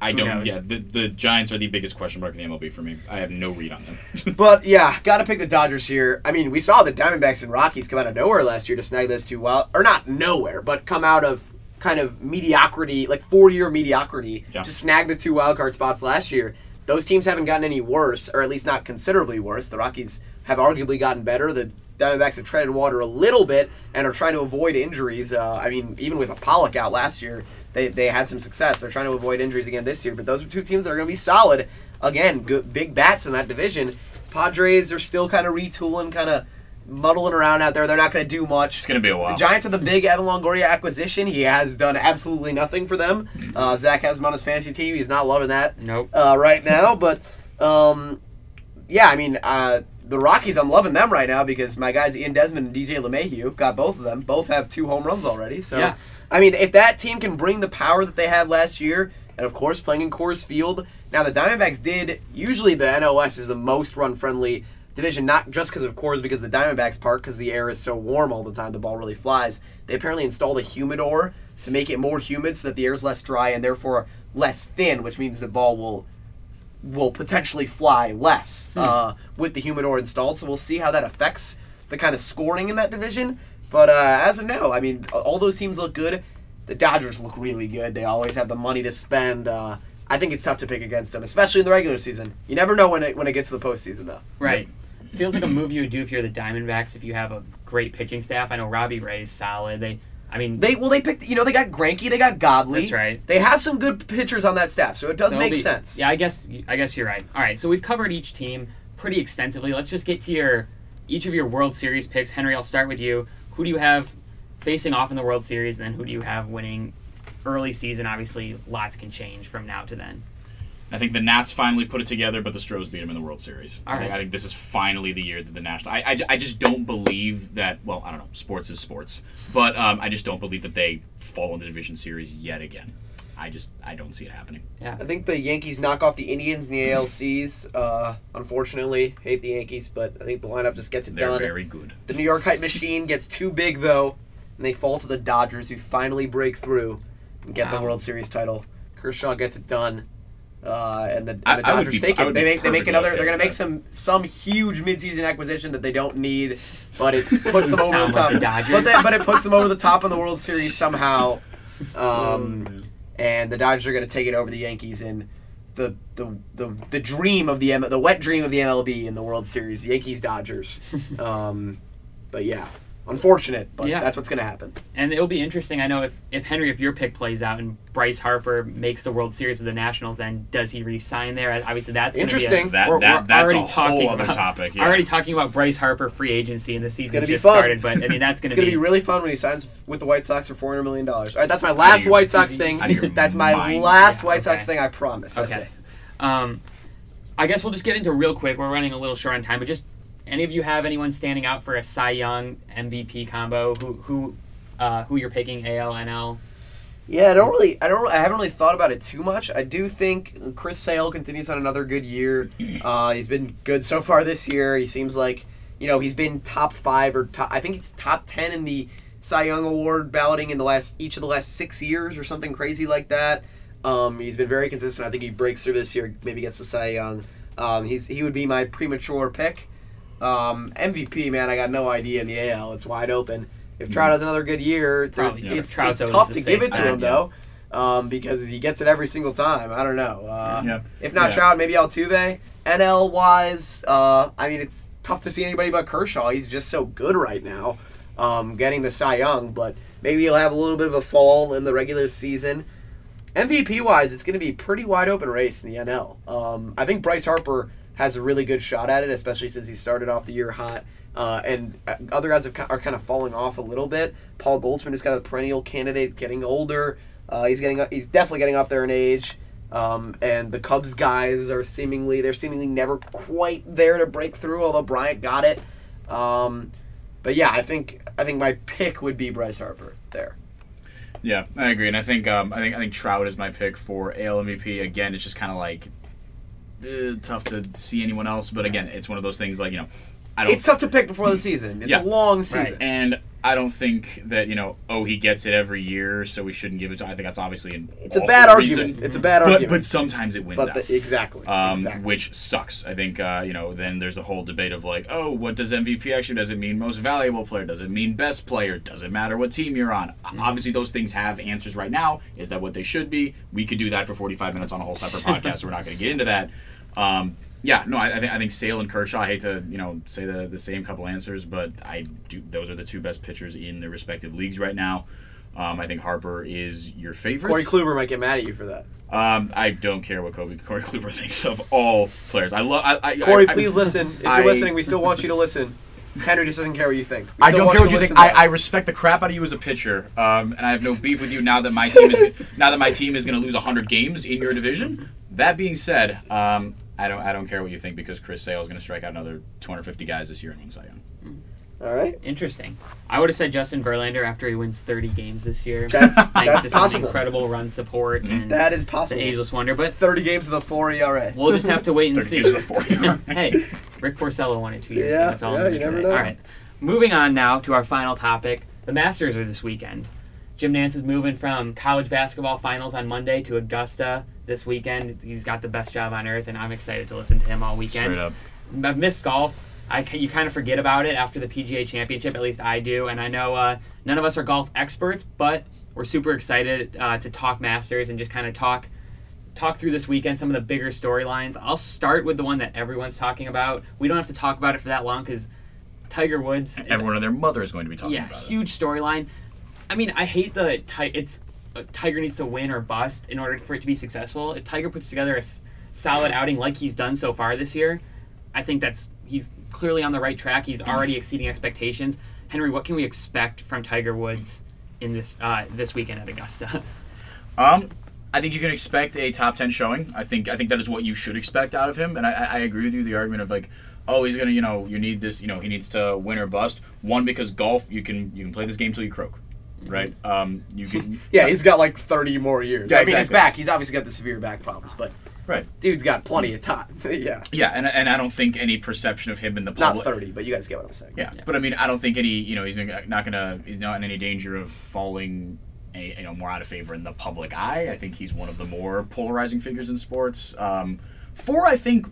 I Who don't. knows? Yeah, the, the Giants are the biggest question mark in the MLB for me. I have no read on them. But yeah, got to pick the Dodgers here. I mean, we saw the Diamondbacks and Rockies come out of nowhere last year to snag those two wild, or not nowhere, but come out of kind of mediocrity, like four year mediocrity, Yeah. to snag the two wild card spots last year. Those teams haven't gotten any worse, or at least not considerably worse. The Rockies have arguably gotten better. The Diamondbacks have treaded water a little bit and are trying to avoid injuries. Uh, I mean, even with a Pollock out last year, they, they had some success. They're trying to avoid injuries again this year. But those are two teams that are going to be solid. Again, good, big bats in that division. Padres are still kind of retooling, kind of muddling around out there. They're not going to do much. It's gonna be a while. The Giants have the big Evan Longoria acquisition. He has done absolutely nothing for them. Uh, Zach has him on his fantasy team. He's not loving that Nope. uh, right now. But um, yeah, I mean, uh, the Rockies, I'm loving them right now because my guys Ian Desmond and DJ LeMahieu got both of them. Both have two home runs already. So, Yeah. I mean, if that team can bring the power that they had last year, and of course playing in Coors Field. Now the Diamondbacks did. Usually the NOS is the most run friendly division, not just because of Coors, because the Diamondbacks park because the air is so warm all the time, the ball really flies. They apparently installed a humidor to make it more humid so that the air is less dry and therefore less thin, which means the ball will will potentially fly less uh, with the humidor installed. So we'll see how that affects the kind of scoring in that division. But uh, as of now, I mean, all those teams look good. The Dodgers look really good. They always have the money to spend. Uh, I think it's tough to pick against them, especially in the regular season. You never know when it when it gets to the postseason, though. Right. Feels like a move you would do if you're the Diamondbacks if you have a great pitching staff. I know Robbie Ray's solid. They, I mean, They well, they picked. You know, they got Greinke, they got Godley. That's right. They have some good pitchers on that staff, so it does they'll make be- sense. Yeah, I guess I guess you're right. All right, so we've covered each team pretty extensively. Let's just get to your each of your World Series picks. Henry, I'll start with you. Who do you have facing off in the World Series, and then who do you have winning early season? Obviously, lots can change from now to then. I think the Nats finally put it together, but the Stros beat them in the World Series. All I, think. I think this is finally the year that the national. I, I, I just don't believe that. Well, I don't know. Sports is sports, but um, I just don't believe that they fall in the division series yet again. I just I don't see it happening. Yeah. I think the Yankees knock off the Indians in the ALCs. Uh, unfortunately, hate the Yankees, but I think the lineup just gets it They're done. very good. The New York Hype Machine gets too big though, and they fall to the Dodgers, who finally break through and get the World Series title. Kershaw gets it done, uh, and the, and the I- I Dodgers be- take it. They make they make another. They're gonna make some some huge midseason acquisition that they don't need, but it puts them over the top. like the But, they, but it puts them over the top in the World Series somehow. Um, and the Dodgers are going to take it over the Yankees in the the, the, the dream of the M- the wet dream of the MLB in the World Series, Yankees Dodgers. um, but yeah, unfortunate, but Yeah. that's what's going to happen. And it'll be interesting. I know if, if Henry, if your pick plays out and Bryce Harper makes the World Series with the Nationals, then does he re-sign there? Obviously, that's Interesting. Be a, That- we're, that- we're that's a already whole talking other about, topic, yeah. Already talking about Bryce Harper free agency and the season gonna be just fun. started. But I mean, that's going It's to going be, to be really fun when he signs with the White Sox for four hundred million dollars. All right, that's my last your- White Sox thing. out of your That's my mind. last Yeah, White Sox thing. I promise. That's Okay. it. Um, I guess we'll just get into real quick. We're running a little short on time, but just any of you have anyone standing out for a Cy Young MVP combo? Who who uh, who you're picking? AL NL. Yeah, I don't really, I don't, I haven't really thought about it too much. I do think Chris Sale continues on another good year. Uh, he's been good so far this year. He seems like, you know, he's been top five or top, I think he's top ten in the Cy Young Award balloting in the last each of the last six years or something crazy like that. Um, he's been very consistent. I think he breaks through this year, maybe gets to Cy Young. Um, he's he would be my premature pick. Um, MVP, man, I got no idea in the AL. It's wide open. If Trout has another good year, Probably, yeah. it's, Trout's it's tough to give it to thing, him yeah. though, um, because he gets it every single time. I don't know. Uh, Yeah. If not Yeah. Trout, maybe Altuve. NL wise, uh, I mean, it's tough to see anybody but Kershaw. He's just so good right now, um, getting the Cy Young. But maybe he'll have a little bit of a fall in the regular season. MVP wise, it's going to be a pretty wide open race in the NL. Um, I think Bryce Harper has a really good shot at it, especially since he started off the year hot. Uh, and uh, other guys have, are kind of falling off a little bit. Paul Goldschmidt is kind of a perennial candidate, getting older. Uh, he's getting he's definitely getting up there in age. Um, and the Cubs guys are seemingly they're seemingly never quite there to break through. Although Bryant got it. Um, but yeah, I think I think my pick would be Bryce Harper there. Yeah, I agree, and I think um, I think I think Trout is my pick for AL MVP. Again, it's just kind of like uh, tough to see anyone else, but again, it's one of those things like you know. I don't It's tough to pick before the season. It's Yeah. a long season. and I don't think that you know. Oh, he gets it every year, so we shouldn't give it. to I think that's obviously an. It's a awful bad reason. argument. It's a bad but argument. but sometimes it wins But out. the, exactly, um, exactly. which sucks. I think uh, you know. Then there's a whole debate of like, oh, what does MVP actually? Does it mean most valuable player? Does it mean best player? Does it matter what team you're on? Mm-hmm. Obviously, those things have answers right now. Is that what they should be? We could do that for 45 minutes on a whole separate podcast. so we're not going to get into that. Um, yeah, no, I, I think I think Sale and Kershaw. I hate to you know say the the same couple answers, but I do. Those are the two best pitchers in their respective leagues right now. Um, I think Harper is your favorite. Corey Kluber might get mad at you for that. Um, I don't care what Kobe, Corey Kluber thinks of all players. I love. I, I, Corey, I, please listen. If you're listening, we still want you to listen. Henry just doesn't care what you think. I don't care what you think. I. I respect the crap out of you as a pitcher, um, and I have no beef with you now that my team is now that my team is going to lose 100 games in your division. That being said, um, I don't I don't care what you think because Chris Sale is going to strike out another 250 guys this year and win Cy Young. Mm-hmm. All right. Interesting. I would have said Justin Verlander after he wins 30 games this year. That's- thanks that's to some possible. incredible run support mm-hmm. and That is the possible. ageless wonder. But 30 games with a 4 ERA. we'll just have to wait and 30 see. games of the four year. hey, Rick Porcello won it two years Yeah, ago. That's all yeah, I'm you going to never say. know. All right. Moving on now to our final topic. The Masters are this weekend. Jim Nantz is moving from college basketball finals on Monday to Augusta this weekend. He's got the best job on earth, and I'm excited to listen to him all weekend. Straight up. I've missed golf. I, you kind of forget about it after the PGA Championship. At least I do. And I know uh, none of us are golf experts, but we're super excited uh, to talk Masters and just kind of talk talk through this weekend some of the bigger storylines. I'll start with the one that everyone's talking about. We don't have to talk about it for that long because Tiger Woods. is- Everyone and their mother is going to be talking yeah, about it. huge storyline. I mean, I hate the ti- it's uh, Tiger needs to win or bust in order for it to be successful. If Tiger puts together a s- solid outing like he's done so far this year, I think that's he's clearly on the right track. He's already exceeding expectations. Henry, what can we expect from Tiger Woods in this uh, this weekend at Augusta? Um, I think you can expect a top ten showing. I think I think that is what you should expect out of him, and I, I I agree with you. The argument of like, oh, he's gonna, you know, you need this, you know, he needs to win or bust. One because golf, you can you can play this game till you croak, right? Um, you can. Yeah, he's got like 30 more years. Yeah, I mean, his exactly. back, he's obviously got the severe back problems, but right. dude's got plenty of time. yeah. Yeah, and and I don't think any perception of him in the public. Not 30, but you guys get what I'm saying. Yeah. but I mean, I don't think any, you know, he's not gonna, he's not in any danger of falling, any, you know, more out of favor in the public eye. I think he's one of the more polarizing figures in sports. Um, four, I think,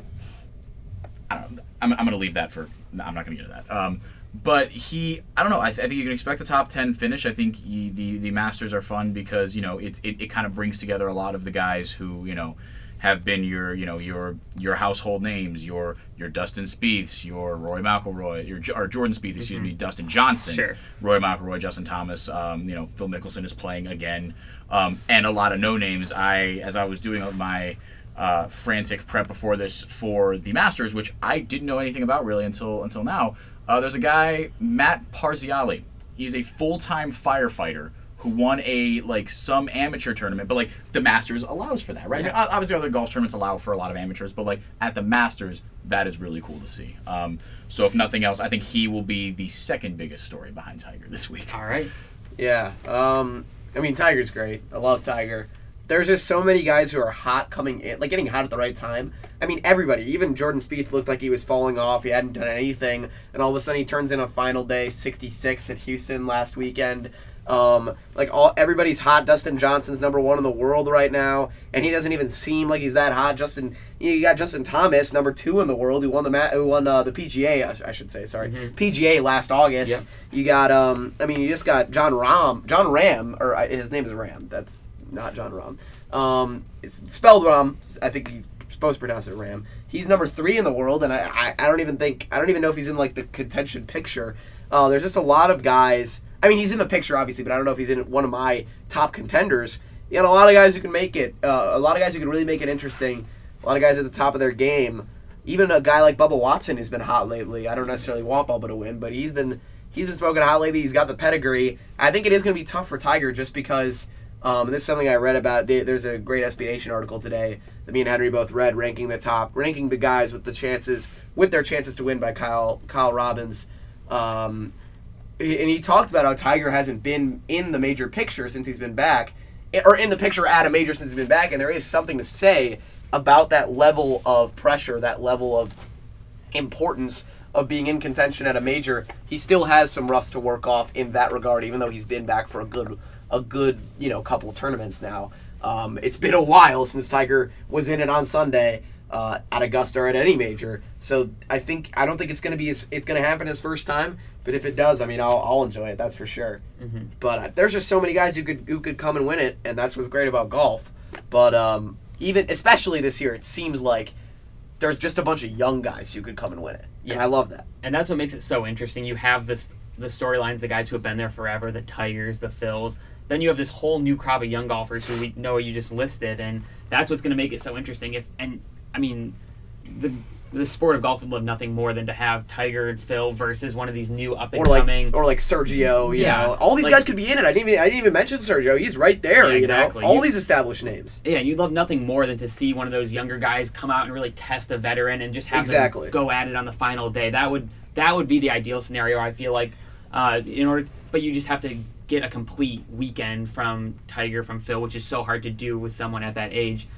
I don't, I'm, I'm gonna leave that for. I'm not gonna get into that. Um, but he, I don't know. I, th- I think you can expect a top ten finish. I think he, the the Masters are fun because you know it, it, it kind of brings together a lot of the guys who you know have been your you know your your household names, your your Dustin Spieths, your Roy McIlroy, your or Jordan Spieth, excuse me, Dustin Johnson, Sure. Roy McIlroy, Justin Thomas. Um, you know Phil Mickelson is playing again, um, and a lot of no names. I as I was doing my uh, frantic prep before this for the Masters, which I didn't know anything about really until until now. Uh, there's a guy Matt Parziali. He's a full time firefighter who won a like some amateur tournament, but like the Masters allows for that, right? I mean, obviously, other golf tournaments allow for a lot of amateurs, but like at the Masters, that is really cool to see. Um, so if nothing else, I think he will be the second biggest story behind Tiger this week. all right. Yeah. Um, I mean, Tiger's great. I love Tiger. There's just so many guys who are hot coming in, like getting hot at the right time. I mean, everybody, even Jordan Spieth looked like he was falling off. He hadn't done anything, and all of a sudden he turns in a final day 66 at Houston last weekend. Um, like all everybody's hot. Dustin Johnson's number one in the world right now, and he doesn't even seem like he's that hot. Justin, you got Justin Thomas, number two in the world, who won the ma- who won uh, the PGA. I, sh- I should say, sorry, PGA last August. Yep. You got um, I mean, you just got Jon Rahm, Jon Rahm, or uh, his name is Ram. That's not Jon Rahm. Um, it's spelled Ram. I think he's supposed to pronounce it Ram. He's number three in the world, and I, I, I don't even think I don't even know if he's in like the contention picture. Uh, there's just a lot of guys. I mean, he's in the picture obviously, but I don't know if he's in one of my top contenders. You got a lot of guys who can make it. Uh, a lot of guys who can really make it interesting. A lot of guys at the top of their game. Even a guy like Bubba Watson who's been hot lately. I don't necessarily want Bubba to win, but he's been he's been smoking hot lately. He's got the pedigree. I think it is going to be tough for Tiger just because. Um, and this is something I read about. There- There's a great SB Nation article today that me and Henry both read, ranking the top, ranking the guys with the chances, with their chances to win by Kyle Kyle Robbins. Um, and he talked about how Tiger hasn't been in the major picture since he's been back, or in the picture at a major since he's been back, and there is something to say about that level of pressure, that level of importance of being in contention at a major, he still has some rust to work off in that regard. Even though he's been back for a good, a good you know couple tournaments now. Um, it's been a while since Tiger was in it on Sunday uh, at Augusta or at any major. So I think I don't think it's gonna be his, it's gonna happen his first time. But if it does, I mean, I'll, I'll enjoy it. That's for sure. But uh, there's just so many guys who could who could come and win it, and that's what's great about golf. But um, even especially this year, it seems like there's just a bunch of young guys who could come and win it, and Yeah. I love that. and that's what makes it so interesting. You have this the storylines, the guys who have been there forever, the Tigers, the Phils. Then you have this whole new crop of young golfers who we know you just listed, and that's what's going to make it so interesting. If and I mean, the the sport of golf would love nothing more than to have Tiger and Phil versus one of these new up and Or like coming. or like Sergio, you Yeah, know, all these like- guys could be in it. I didn't even I didn't even mention Sergio. He's right there, Yeah, you know. exactly. All You- these established names. yeah, you'd love nothing more than to see one of those younger guys come out and really test a veteran and just have Exactly. them go at it on the final day. That would that would be the ideal scenario. I feel like, uh, in order, but you just have to get a complete weekend from Tiger from Phil, which is so hard to do with someone at that age.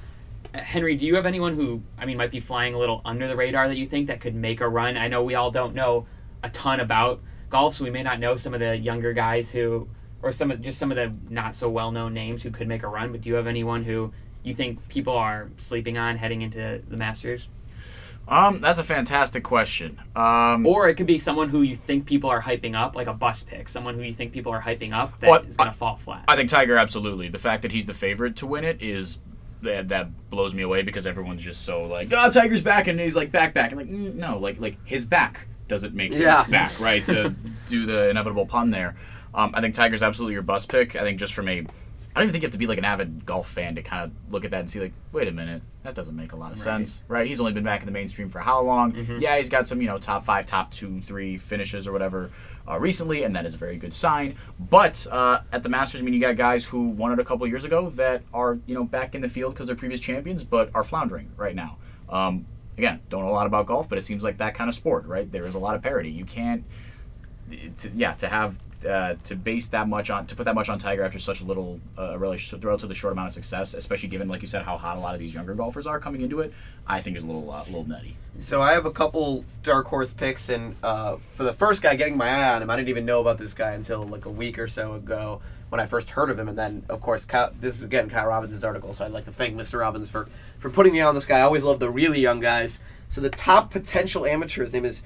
Uh, Henry, do you have anyone who I mean might be flying a little under the radar that you think that could make a run? I know we all don't know a ton about golf, so we may not know some of the younger guys who, or some of just some of the not so well known names who could make a run. But do you have anyone who you think people are sleeping on heading into the Masters? Um, that's a fantastic question. Um, Or it could be someone who you think people are hyping up, like a bus pick, someone who you think people are hyping up that is Well, going to fall flat. I think Tiger absolutely. The fact that he's the favorite to win it is that that blows me away because everyone's just so like, oh, Tiger's back and he's like back back and like mm, no, like like his back doesn't make him Yeah. back right to do the inevitable pun there. Um, I think Tiger's absolutely your bus pick. I think just from a I don't even think you have to be like an avid golf fan to kind of look at that and see like, wait a minute, that doesn't make a lot of sense, right? He's only been back in the mainstream for how long? Yeah, he's got some you know top five, top two, three finishes or whatever uh, recently, and that is a very good sign. But uh, at the Masters, I mean, you got guys who won it a couple years ago that are you know back in the field because they're previous champions, but are floundering right now. Um, again, don't know a lot about golf, but it seems like that kind of sport, right? There is a lot of parity. You can't to, yeah, to have uh, to base that much on to put that much on Tiger after such a little uh, relatively, short amount of success, especially given like you said how hot a lot of these younger golfers are coming into it, I think is a little uh, a little nutty. So I have a couple dark horse picks, and uh, for the first guy, getting my eye on him, I didn't even know about this guy until like a week or so ago when I first heard of him, and then of course Kyle, this is again Kyle Robbins' article, so I'd like to thank Mr. Robbins for for putting me on this guy. I always love the really young guys. So the top potential amateur, his name is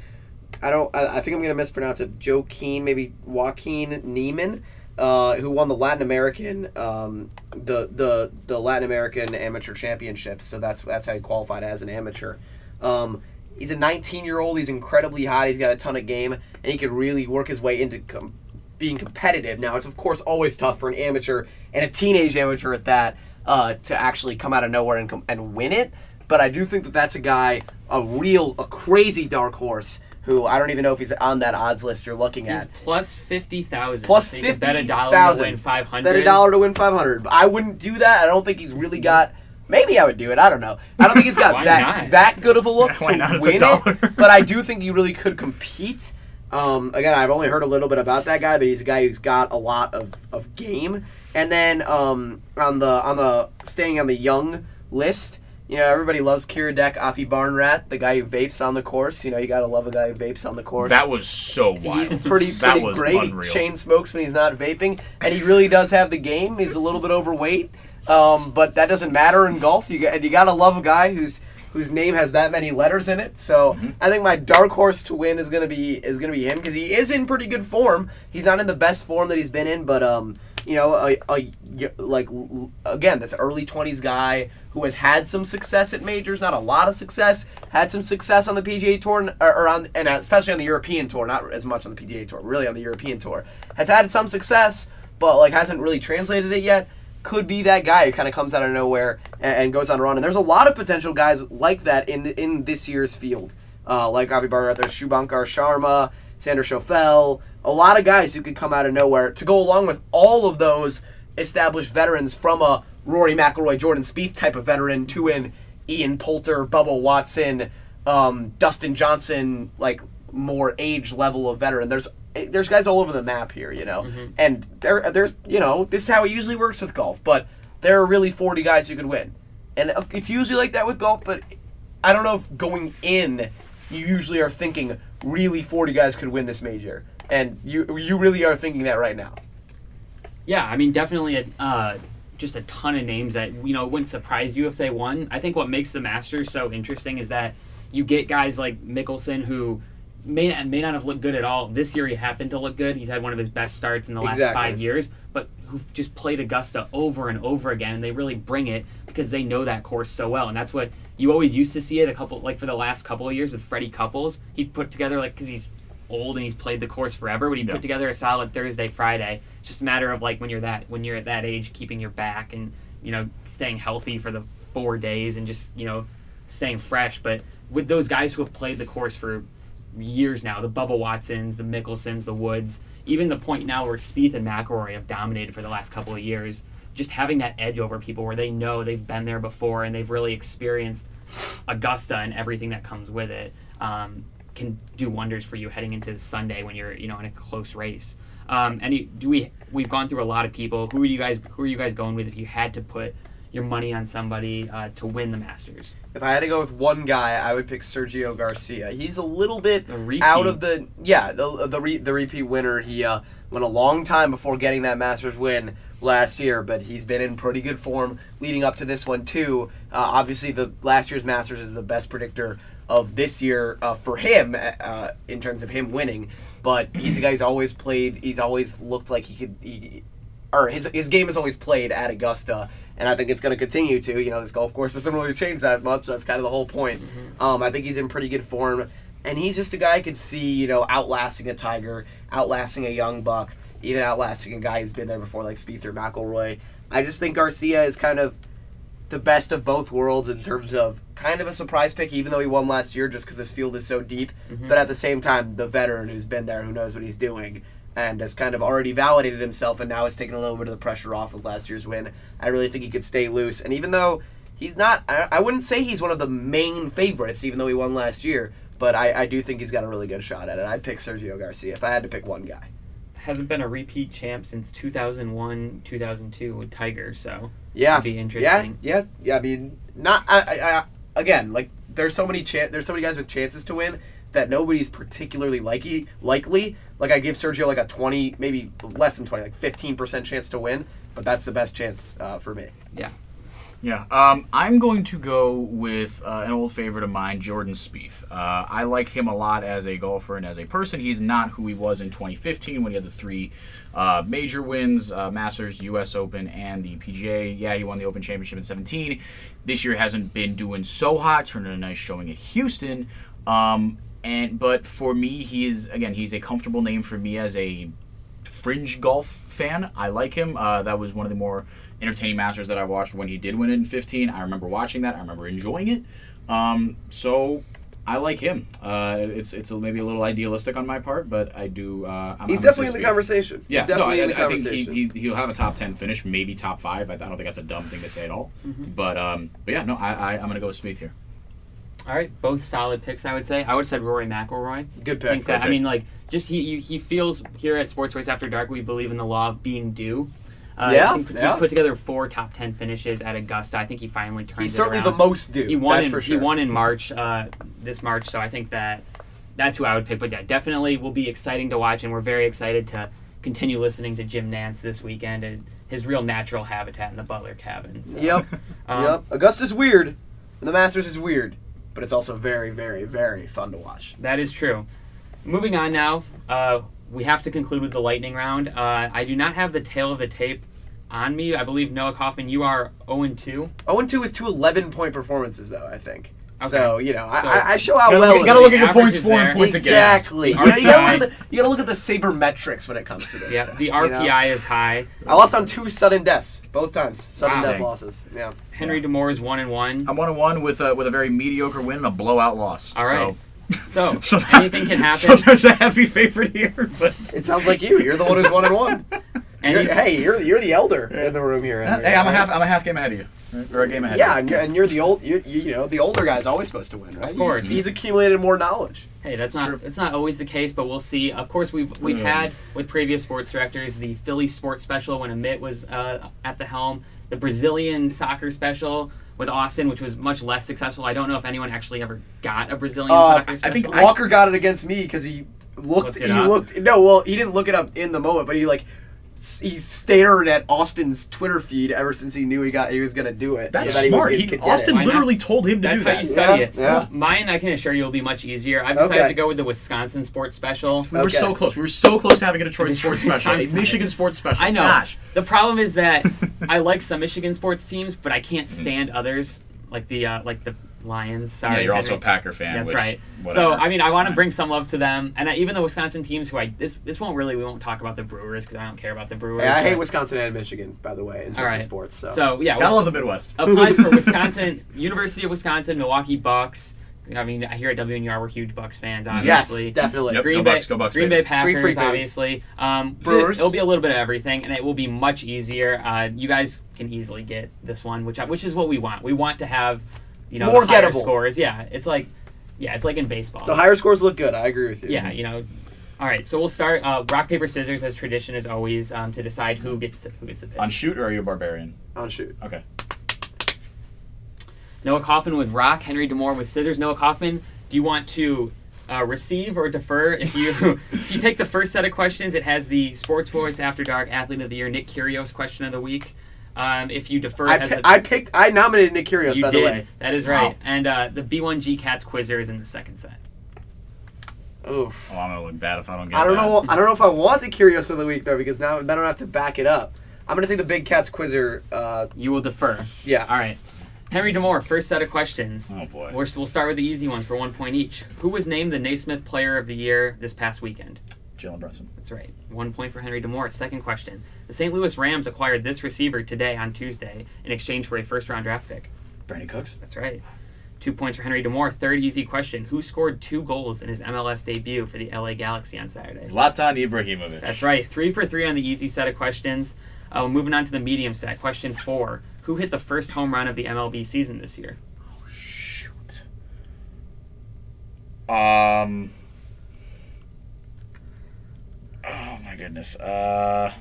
I don't I, I think I'm gonna mispronounce it. Joaquin, maybe Joaquin Niemann. Uh, who won the Latin American, um, the the the Latin American Amateur Championships? So that's that's how he qualified as an amateur. Um, he's a 19 year old. He's incredibly hot. He's got a ton of game, and he could really work his way into com- being competitive. Now, it's of course always tough for an amateur and a teenage amateur at that uh, to actually come out of nowhere and com- and win it. But I do think that that's a guy, a real, a crazy dark horse who I don't even know if he's on that odds list you're looking He's at. plus fifty thousand. Plus so you could bet a dollar to win five hundred. Bet a dollar to win five hundred. I wouldn't do that. I don't think he's really got. Maybe I would do it. I don't know. I don't think he's got that not? that good of a look Why to not? It's a win dollar. it. But I do think he really could compete. Um, again, I've only heard a little bit about that guy, but he's a guy who's got a lot of, of game. And then um, on the on the staying on the young list, you know, everybody loves Kiradech Aphibarnrat, the guy who vapes on the course. You know, you gotta love a guy who vapes on the course. That was so wild. He's pretty that pretty was great. unreal. He chain smokes when he's not vaping, and he really does have the game. He's a little bit overweight, um, but that doesn't matter in golf. You got, and you gotta love a guy who's whose name has that many letters in it. So Mm-hmm. I think my dark horse to win is gonna be is gonna be him because he is in pretty good form. He's not in the best form that he's been in, but um, you know, a, a like again, this early twenties guy who has had some success at majors, not a lot of success, had some success on the PGA Tour or, on and especially on the European Tour, not as much on the PGA Tour, really on the European Tour, has had some success, but like hasn't really translated it yet. Could be that guy who kind of comes out of nowhere and, and goes on a run. And there's a lot of potential guys like that in in this year's field, uh, like Avi Barnett, Shubhankar Sharma, Xander Schauffele, a lot of guys who could come out of nowhere to go along with all of those established veterans from a Rory McIlroy, Jordan Spieth type of veteran to an Ian Poulter, Bubba Watson, um, Dustin Johnson, like more age level of veteran. There's there's guys all over the map here, you know, and there there's you know this is how it usually works with golf, but there are really 40 guys who could win, and it's usually like that with golf, but I don't know if going in you usually are thinking really 40 guys could win this major. And you you really are thinking that right now. Yeah, I mean, definitely a, uh, just a ton of names that you know wouldn't surprise you if they won. I think what makes the Masters so interesting is that you get guys like Mickelson who may not, may not have looked good at all. This year he happened to look good. He's had one of his best starts in the last Exactly. five years, but who've just played Augusta over and over again, and they really bring it because they know that course so well, and that's what you always used to see it a couple like for the last couple of years with Freddie Couples. He put together like because he's old and he's played the course forever, but he Yeah. put together a solid Thursday, Friday. It's just a matter of like when you're that when you're at that age, keeping your back and you know staying healthy for the four days and just you know staying fresh. But with those guys who have played the course for years now, the Bubba Watsons, the Mickelsons, the Woods, even the point now where Spieth and McIlroy have dominated for the last couple of years, just having that edge over people where they know they've been there before and they've really experienced Augusta and everything that comes with it um, can do wonders for you heading into Sunday when you're you know in a close race. Um, any do we we've gone through a lot of people. Who are you guys? Who are you guys going with if you had to put your money on somebody uh, to win the Masters? If I had to go with one guy, I would pick Sergio Garcia. He's a little bit out of the yeah the the, re, the repeat winner. He uh, went a long time before getting that Masters win last year, but he's been in pretty good form leading up to this one too. Uh, obviously, the last year's Masters is the best predictor of this year uh, for him uh, in terms of him winning. But he's a guy who's always played. He's always looked like he could. He, or his his game is always played at Augusta, and I think it's going to continue to. You know, this golf course doesn't really change that much. So that's kind of the whole point. Um, I think he's in pretty good form, and he's just a guy I could see. You know, outlasting a Tiger, outlasting a young buck, even outlasting a guy who's been there before, like Spieth or McIlroy. I just think Garcia is kind of the best of both worlds in terms of kind of a surprise pick, even though he won last year, just because this field is so deep. Mm-hmm. But at the same time, the veteran who's been there, who knows what he's doing, and has kind of already validated himself, and now has taken a little bit of the pressure off with last year's win. I really think he could stay loose, and even though he's not, I, I wouldn't say he's one of the main favorites, even though he won last year. But I, I do think he's got a really good shot at it. I'd pick Sergio Garcia if I had to pick one guy. Hasn't been a repeat champ since 2001, 2002 with Tiger. So Yeah, It'd be interesting. Yeah, yeah, yeah. I mean, not. I, I, I again, like there's so many chan- There's so many guys with chances to win that nobody's particularly likely. Likely, like I give Sergio like a twenty, maybe less than twenty, like fifteen percent chance to win. But that's the best chance uh, for me. yeah, Yeah, um, I'm going to go with uh, an old favorite of mine, Jordan Spieth. Uh, I like him a lot as a golfer and as a person. He's not who he was in 2015 when he had the three uh, major wins: uh, Masters, U.S. Open, and the PGA. Yeah, he won the Open Championship in 17. This year hasn't been doing so hot. Turned in a nice showing at Houston. Um, and but for me, he is again he's a comfortable name for me as a fringe golf fan. I like him. Uh, that was one of the more entertaining Masters that I watched when he did win it in 15. I remember watching that. I remember enjoying it. Um, so I like him. Uh, it's it's a, maybe a little idealistic on my part, but I do. Uh, I'm, He's I'm definitely in the conversation. Yeah, He's definitely no, I, in the I think he, he, he'll have a top 10 finish, maybe top five. I, I don't think that's a dumb thing to say at all. But um, but yeah, no, I, I I'm gonna go with Smith here. all right, both solid picks. I would say. I would have said Rory McIlroy. Good I think pick. that, I mean, like, just he he feels here at Sports Race After Dark, we believe in the law of being due. Uh, Yeah, think yeah. Put together four top ten finishes at Augusta. I think he finally turned. He's certainly around. the most due. He won that's in for sure. he won in March, uh, this March. So I think that that's who I would pick. But yeah, definitely will be exciting to watch, and we're very excited to continue listening to Jim Nantz this weekend and his real natural habitat in the Butler cabin. So, Yep. um, yep. Augusta's weird, and the Masters is weird, but it's also very, very, very fun to watch. That is true. Moving on now, uh, we have to conclude with the lightning round. Uh, I do not have the tail of the tape on me. I believe Noah Coffman, you are 0 and 2. 0 and 2 with two 11 point performances, though, I think. So, you know, I, So- I, I show how Gotta well. look, it gotta look at your points for and there. points against. Exactly. You, The know, you gotta look at the you gotta look at the sabermetrics when it comes to this. Yeah, the you know? RPI is high. I lost on two sudden deaths, both times. Sudden Wow. death Dang. losses. Yeah. Henry DaMour is 1 and 1. I'm one and one with a, with a very mediocre win and a blowout loss. All right. So, So, so anything can happen. So there's a heavy favorite here, but It sounds like you. You're the one who's one and one. Any- You're- hey, you're you're the elder in the room here. Henry. hey, I'm a half I'm a half game ahead of you, or a game ahead. Yeah, Of and you're, and you're the old. You, you know, the older guy's always supposed to win, right? Of course. He's, he's accumulated more knowledge. Hey, that's It's not true. that's not always the case, but we'll see. Of course, we've we've Mm. had with previous sports directors the Philly sports special when Amit was uh, at the helm, the Brazilian soccer special with Austin, which was much less successful. I don't know if anyone actually ever got a Brazilian Uh, soccer I think Walker got it against me because he looked. Looked he up? looked. No, well, he didn't look it up in the moment, but he like he stared at Austin's Twitter feed ever since he knew he got he was gonna do it. That's so that smart. get- He, Austin it. Why not? literally told him to That's do that. That's how you study Yeah, it. yeah. Mine, I can assure you, will be much easier. I've decided Okay. to go with the Wisconsin sports special. We were Okay. so close. We were so close to having a Detroit Detroit sports special, a Michigan sports special. I know. Gosh. The problem is that I like some Michigan sports teams, but I can't stand others, like the uh, like the Lions. Sorry, Yeah, you're also a Packer fan. That's which, right. whatever, So I mean, I want to bring some love to them, and I, even the Wisconsin teams who I this this won't really we won't talk about the Brewers because I don't care about the Brewers. Yeah, I hate Wisconsin and Michigan, by the way, in terms All right. of sports. So, So yeah, Gotta love the Midwest. applies for Wisconsin, University of Wisconsin, Milwaukee Bucks. I mean, I hear at WNUR we're huge Bucks fans, obviously. yes, obviously. definitely. Yep. Green Go Bay, Bucks, go Bucks, Green baby. Bay Packers, freak, baby. obviously. Um, Brewers. It'll be a little bit of everything, and it will be much easier. Uh, you guys can easily get this one, which which is what we want. We want to have, you know, More the gettable. scores. Yeah, it's like, yeah, it's like in baseball. The higher scores look good. I agree with you. yeah, you know. All right, so we'll start uh, rock paper scissors as tradition is always um, to decide who gets to who gets to pick. On shoot, or are you a barbarian? On shoot. Okay. Noah Coffman with rock, Henry DaMour with scissors. Noah Coffman, do you want to uh, receive or defer? If you if you take the first set of questions, it has the Sports Voice After Dark Athlete of the Year Nick Kyrgios question of the week. Um, if you defer, I, has pi- a, I picked. I nominated Nick Kyrgios, you by did. the way. That is right. And uh, the B1G Cats Quizzer is in the second set. Oof. Well, I'm gonna look bad if I don't get. I don't that. know. I don't know if I want the Kyrgios of the week though, because now I don't have to back it up. I'm gonna take the Big Cats Quizzer. Uh, You will defer. yeah. All right. Henry DaMour, first set of questions. Oh boy. We're, we'll start with the easy ones for one point each. Who was named the Naismith Player of the Year this past weekend? Jalen Brunson. That's right. One point for Henry DaMour. Second question. The St. Louis Rams acquired this receiver today on Tuesday in exchange for a first round draft pick. Brandin Cooks. That's right. Two points for Henry DaMour. Third easy question. Who scored two goals in his MLS debut for the LA Galaxy on Saturday? Zlatan Ibrahimovic. That's right. Three for three on the easy set of questions. Uh, moving on to the medium set. Question four. Who hit the first home run of the MLB season this year? Shoot. Um. Oh my goodness. Uh.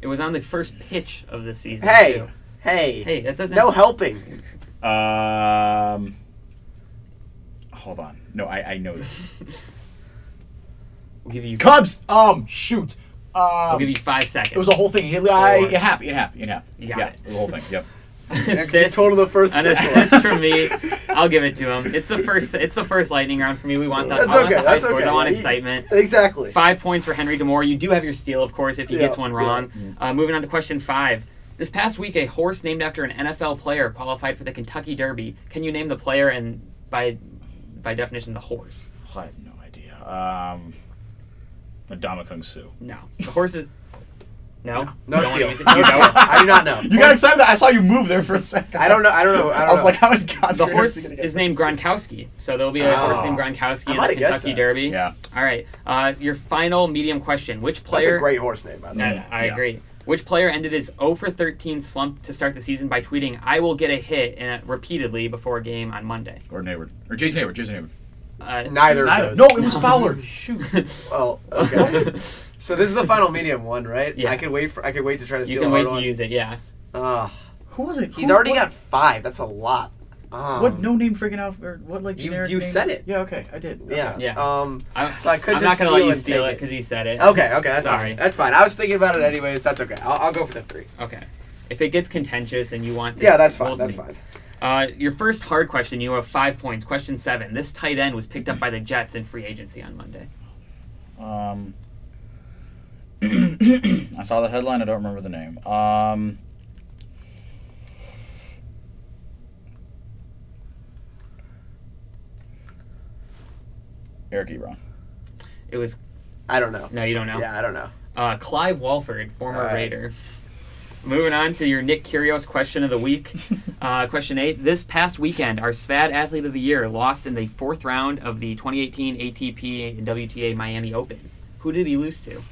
It was on the first pitch of the season. Hey. too. Hey. Hey, that doesn't. No helping. Um. Hold on. No, I I know this. We'll give you. Cubs. Um. Shoot. Um, I'll give you five seconds. It was a whole thing. He, I, Four. it happened. It happened. It happened. You got yeah, it. the whole thing. Yep. Yeah, 'cause you assist. told him the first An pitch. assist from me. I'll give it to him. It's the first. It's the first lightning round for me. We want that. That's I want okay, the high that's scores. okay. I want He- excitement. Exactly. Five points for Henry DaMour. You do have your steal, of course, if he Yeah, gets one yeah. wrong. Uh, moving on to question five. This past week, a horse named after an NFL player qualified for the Kentucky Derby. Can you name the player and by by definition the horse? I have no idea. Um. Adama Kung Su. No, the horse is. No, No You don't steal. No You know? I do not know. You got excited. I saw you move there for a second. I don't know. I don't know. I, don't I was know. like, how many gods The horse gonna get is named Gronkowski, so there'll be a Oh. horse named Gronkowski in the Kentucky that. Derby. Yeah. All right. Uh, your final medium question: Which That's player? a great horse name, by the way. I, I Yeah. agree. Which player ended his 0 for 13 slump to start the season by tweeting, "I will get a hit" in a, repeatedly before a game on Monday? Gordon Hayward or Jason Heyward. Jason Heyward. Uh, Neither, Neither. of No, it was Fowler. Shoot. Well, okay. so this is the final medium one, right? Yeah. I could wait for. I could wait to try to you steal can wait to one. use it. Yeah. Ah, Who was it? he's Who- already what, got five. That's a lot. Um, What no name freaking out or what like You- generic you name? said it. Yeah. Okay. I did. Okay. Yeah. Yeah. Um. I, So I could I'm just not gonna let you steal it because he said it. Okay. Okay. That's Sorry. fine. That's fine. I was thinking about it anyways. That's okay. I'll, I'll go for the three. Okay. If it gets contentious and you want, Yeah, that's fine. we'll that's see. fine. Uh, your first hard question, you have five points. Question seven. This tight end was picked up by the Jets in free agency on Monday. Um. I saw the headline. I don't remember the name. Um. Eric Ebron. It was I don't know. no, you don't know. Yeah, I don't know. Uh, Clive Walford, former All right. Raider. Moving on to your Nick Kyrgios question of the week. Uh, question eight. This past weekend, our SVAD Athlete of the Year lost in the fourth round of the 2018 ATP and WTA Miami Open. Who did he lose to?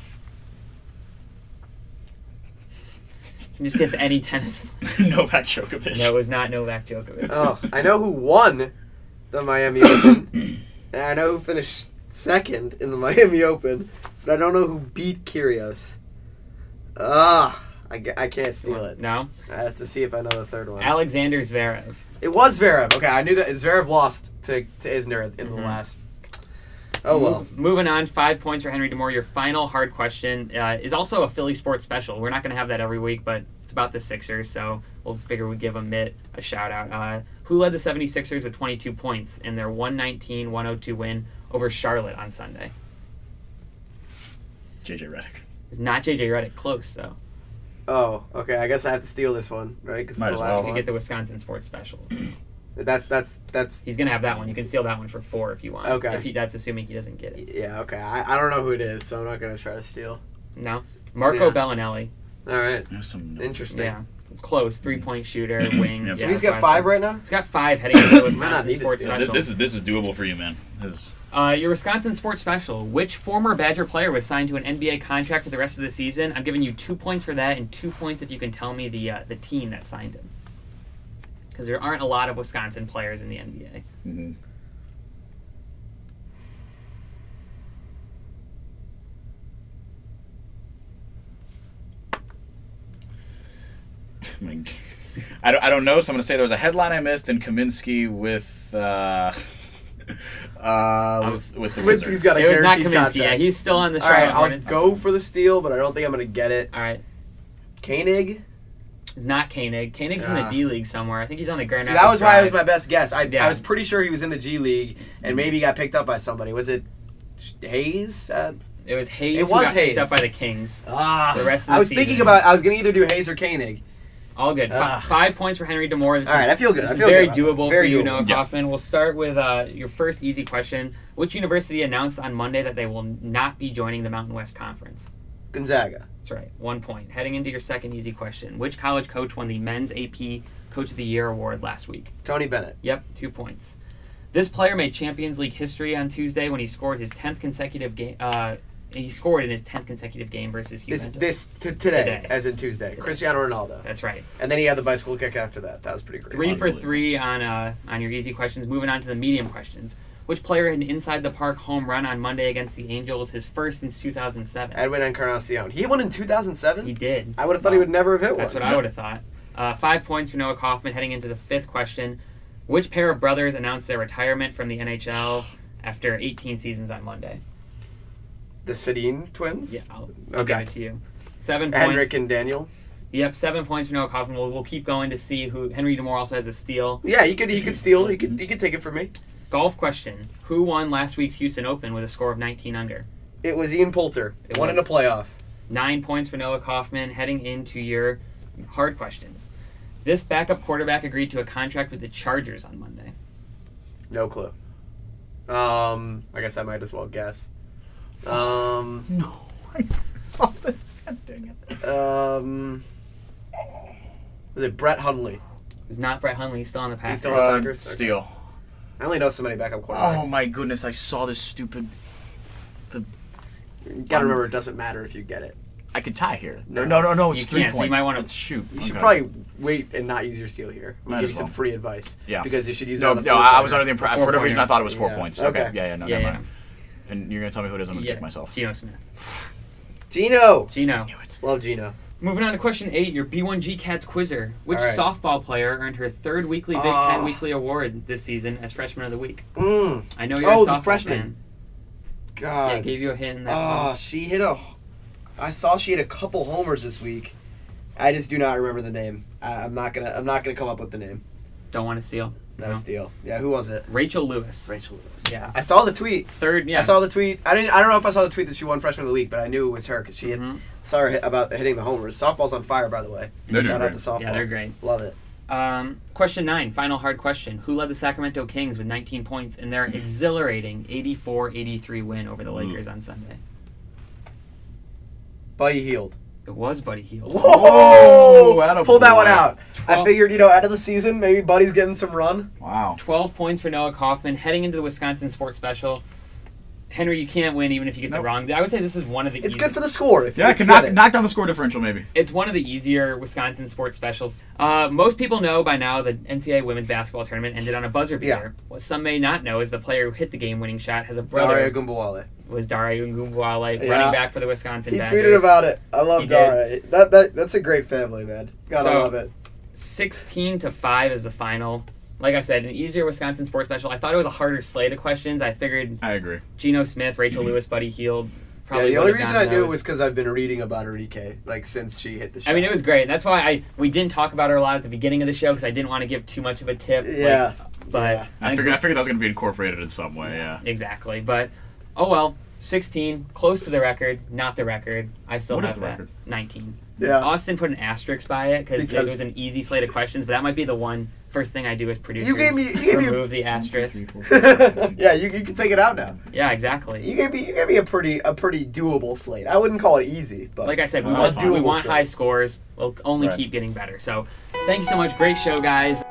You just guess any tennis. Novak Djokovic. No, it was not Novak Djokovic. Oh, I know who won the Miami Open, and I know who finished second in the Miami Open, but I don't know who beat Kyrgios. Ah, I, I can't steal it. No. I have to see if I know the third one. Alexander Zverev. It was Zverev. Okay, I knew that Zverev lost to, to Isner in Mm-hmm. the last. Oh well. Moving on, five points for Henry DaMour. Your final hard question uh, is also a Philly sports special. We're not going to have that every week, but it's about the Sixers, so we'll figure we'd give Amit a shout out. Uh, who led the 76ers with 22 points in their 119 102 win over Charlotte on Sunday? JJ Redick. It's not JJ Redick. Close, though. Oh, okay. I guess I have to steal this one, right? Because it's Might the as last well. You one. get the Wisconsin sports specials. That's that's that's. He's going to have that one. You can steal that one for four if you want. Okay. If he, that's assuming he doesn't get it. Yeah. Okay. I, I don't know who it is, so I'm not gonna try to steal. No? Marco Yeah. Bellinelli. All right. There's some Interesting. Yeah. It's close. Three point shooter, wing. Yeah, So he's got five- five right now. He's got five heading into the Might not Wisconsin need to sports steal. Yeah, this, special. this is this is doable for you, man. This is, Uh, your Wisconsin sports special. Which former Badger player was signed to an NBA contract for the rest of the season? I'm giving you two points for that, and two points if you can tell me the uh, the team that signed him. Because there aren't a lot of Wisconsin players in the NBA. mhm. I I don't, I don't know, so I'm going to say there was a headline I missed in Kaminsky with uh, uh, with, with the Kaminsky's Wizards. got a It was not guaranteed Kaminsky. contract. Yeah, he's still on the All right, Charlotte I'll Hornets. go for the steal, but I don't think I'm gonna get it. All right, Koenig. it's not Koenig. Koenig's in the D League somewhere. I think he's on the Grand See, Rapids that was why it was Drive. my best guess. I, Yeah. I was pretty sure he was in the G League, and maybe he got picked up by somebody. Was it Hayes? Uh, It was Hayes. It who was got picked Hayes. up by the Kings. ah, The rest of I the was thinking about. I was gonna either do Hayes or Koenig. All good. Ah. five points for Henry DaMour. This All is- right, I feel good. This I is feel very good doable Very for you, doable. Noah Yeah. Coffman. We'll start with uh, your first easy question. Which university announced on Monday that they will not be joining the Mountain West Conference? Gonzaga. That's right, one point. Heading into your second easy question. Which college coach won the Men's AP Coach of the Year award last week? Tony Bennett. Yep, two points. This player made Champions League history on Tuesday when he scored his 10th consecutive game. Uh, he scored in his 10th consecutive game versus This Juventus. this t- today, Today. as in Tuesday. Cristiano Ronaldo. That's right. And then he had the bicycle kick after that. That was pretty great. Three for three on uh, on your easy questions. Moving on to the medium questions. Which player had an inside the park home run on Monday against the Angels, his first since 2007? Edwin Encarnacion. He won in 2007. He did. I would have thought he would never have hit That's one. That's what I would have thought. Uh, five points for Noah Coffman heading into the fifth question. Which pair of brothers announced their retirement from the NHL after 18 seasons on Monday? The Sedin twins. Yeah, I'll, I'll Okay. give it to you. Seven Henrik points. and Daniel. Yep, seven points for Noah Coffman. We'll, we'll keep going to see who. Henry DaMour also has a steal. Yeah, he could he could steal. He could he could take it from me. Golf question. Who won last week's Houston Open with a score of 19 under? It was Ian Poulter. It Won in a playoff. Nine points for Noah Coffman heading into your hard questions. This backup quarterback agreed to a contract with the Chargers on Monday. No clue. Um, I guess I might as well guess. Um, No, I saw this. God dang it. um, was it Brett Hundley? It was not Brett Hundley. He's still on the Packers. still- Uh, Packers? steal. I only know so many backup quarterbacks. Oh my goodness! I saw this stupid. You gotta remember, it doesn't matter if you get it. I could tie here. No. No, no, no. no it's You three can't, so you might wanna- shoot. You should Okay. probably wait and not use your steal here. I'm Might give as you some well. free advice. Yeah. Because you should use it No, on the no. I, I was under the impression. For whatever reason, I thought it was four Yeah. points. Okay. Okay. Yeah, yeah. No, yeah, never yeah. mind. And you're gonna tell me who it is? I'm gonna yeah. kick myself. Geno Smith. Geno. Geno. Knew it. Love Geno. Moving on to question eight, your B1G Cats quizzer. Which All right. softball player earned her third weekly Big Oh. Ten Weekly Award this season as Freshman of the Week? Mm. I know you're Oh, a the freshman. fan. God. Yeah, gave you a hint in that. Oh, one. she hit a. I saw she hit a couple homers this week. I just do not remember the name. I, I'm not gonna. I'm not gonna come up with the name. Don't want to steal. No was steal. Yeah, who was it? Rachel Lewis. Rachel Lewis. Yeah. I saw the tweet. Third. Yeah. I saw the tweet. I didn't. I don't know if I saw the tweet that she won freshman of the week, but I knew it was her because she hit, Mhm. saw her hit about hitting the homers. Softball's on fire, by the way. They're Shout out great. to softball. Yeah, they're great. Love it. Um, question nine, final hard question. Who led the Sacramento Kings with 19 points in their exhilarating 84-83 win over the Lakers on Sunday? Buddy Hield. It was Buddy Hield. Whoa! atta Pulled that one boy. out. I figured, you know, out of the season, maybe Buddy's getting some run. Wow. 12 points for Noah Coffman heading into the Wisconsin Sports Special. Henry, you can't win even if you get it wrong. I would say this is one of the. It's easy- good for the score. If Yeah, I can knock, it. knock down the score differential maybe. It's one of the easier Wisconsin sports specials. Uh, most people know by now the NCAA women's basketball tournament ended on a buzzer beater. Yeah. What some may not know is the player who hit the game-winning shot has a brother. Dare Ogunbowale. was Dare Ogunbowale, Yeah. running back for the Wisconsin He Badgers. tweeted about it. I love He did. That, that that's a great family, man. Gotta So- love it. 16 to 5 is the final. Like I said, an easier Wisconsin sports special. I thought it was a harder slate of questions. I figured I agree. Geno Smith, Rachel Lewis, Buddy Hield. Yeah, Probably the only reason I knew it was because I've been reading about Arike, like since she hit the shot. I mean, it was great. That's why I we didn't talk about her a lot at the beginning of the show because I didn't want to give too much of a tip. like, Yeah. but Yeah. I think figured I figured that was going to be incorporated in some way. Yeah. exactly. But oh well, 16, close to the record, not the record. I still What is have the that. record? 19. Yeah. Austin put an asterisk by it because it was an easy slate of questions, but that might be the one first thing I do as producer. gave me- you gave me- remove the asterisk. yeah, you, you can take it out now. Yeah, exactly. You gave me you gave me a pretty a pretty doable slate. I wouldn't call it easy, but like I said, we Uh, want doable we want high scores. We'll only Right. keep getting better. So, thank you so much. Great show, guys.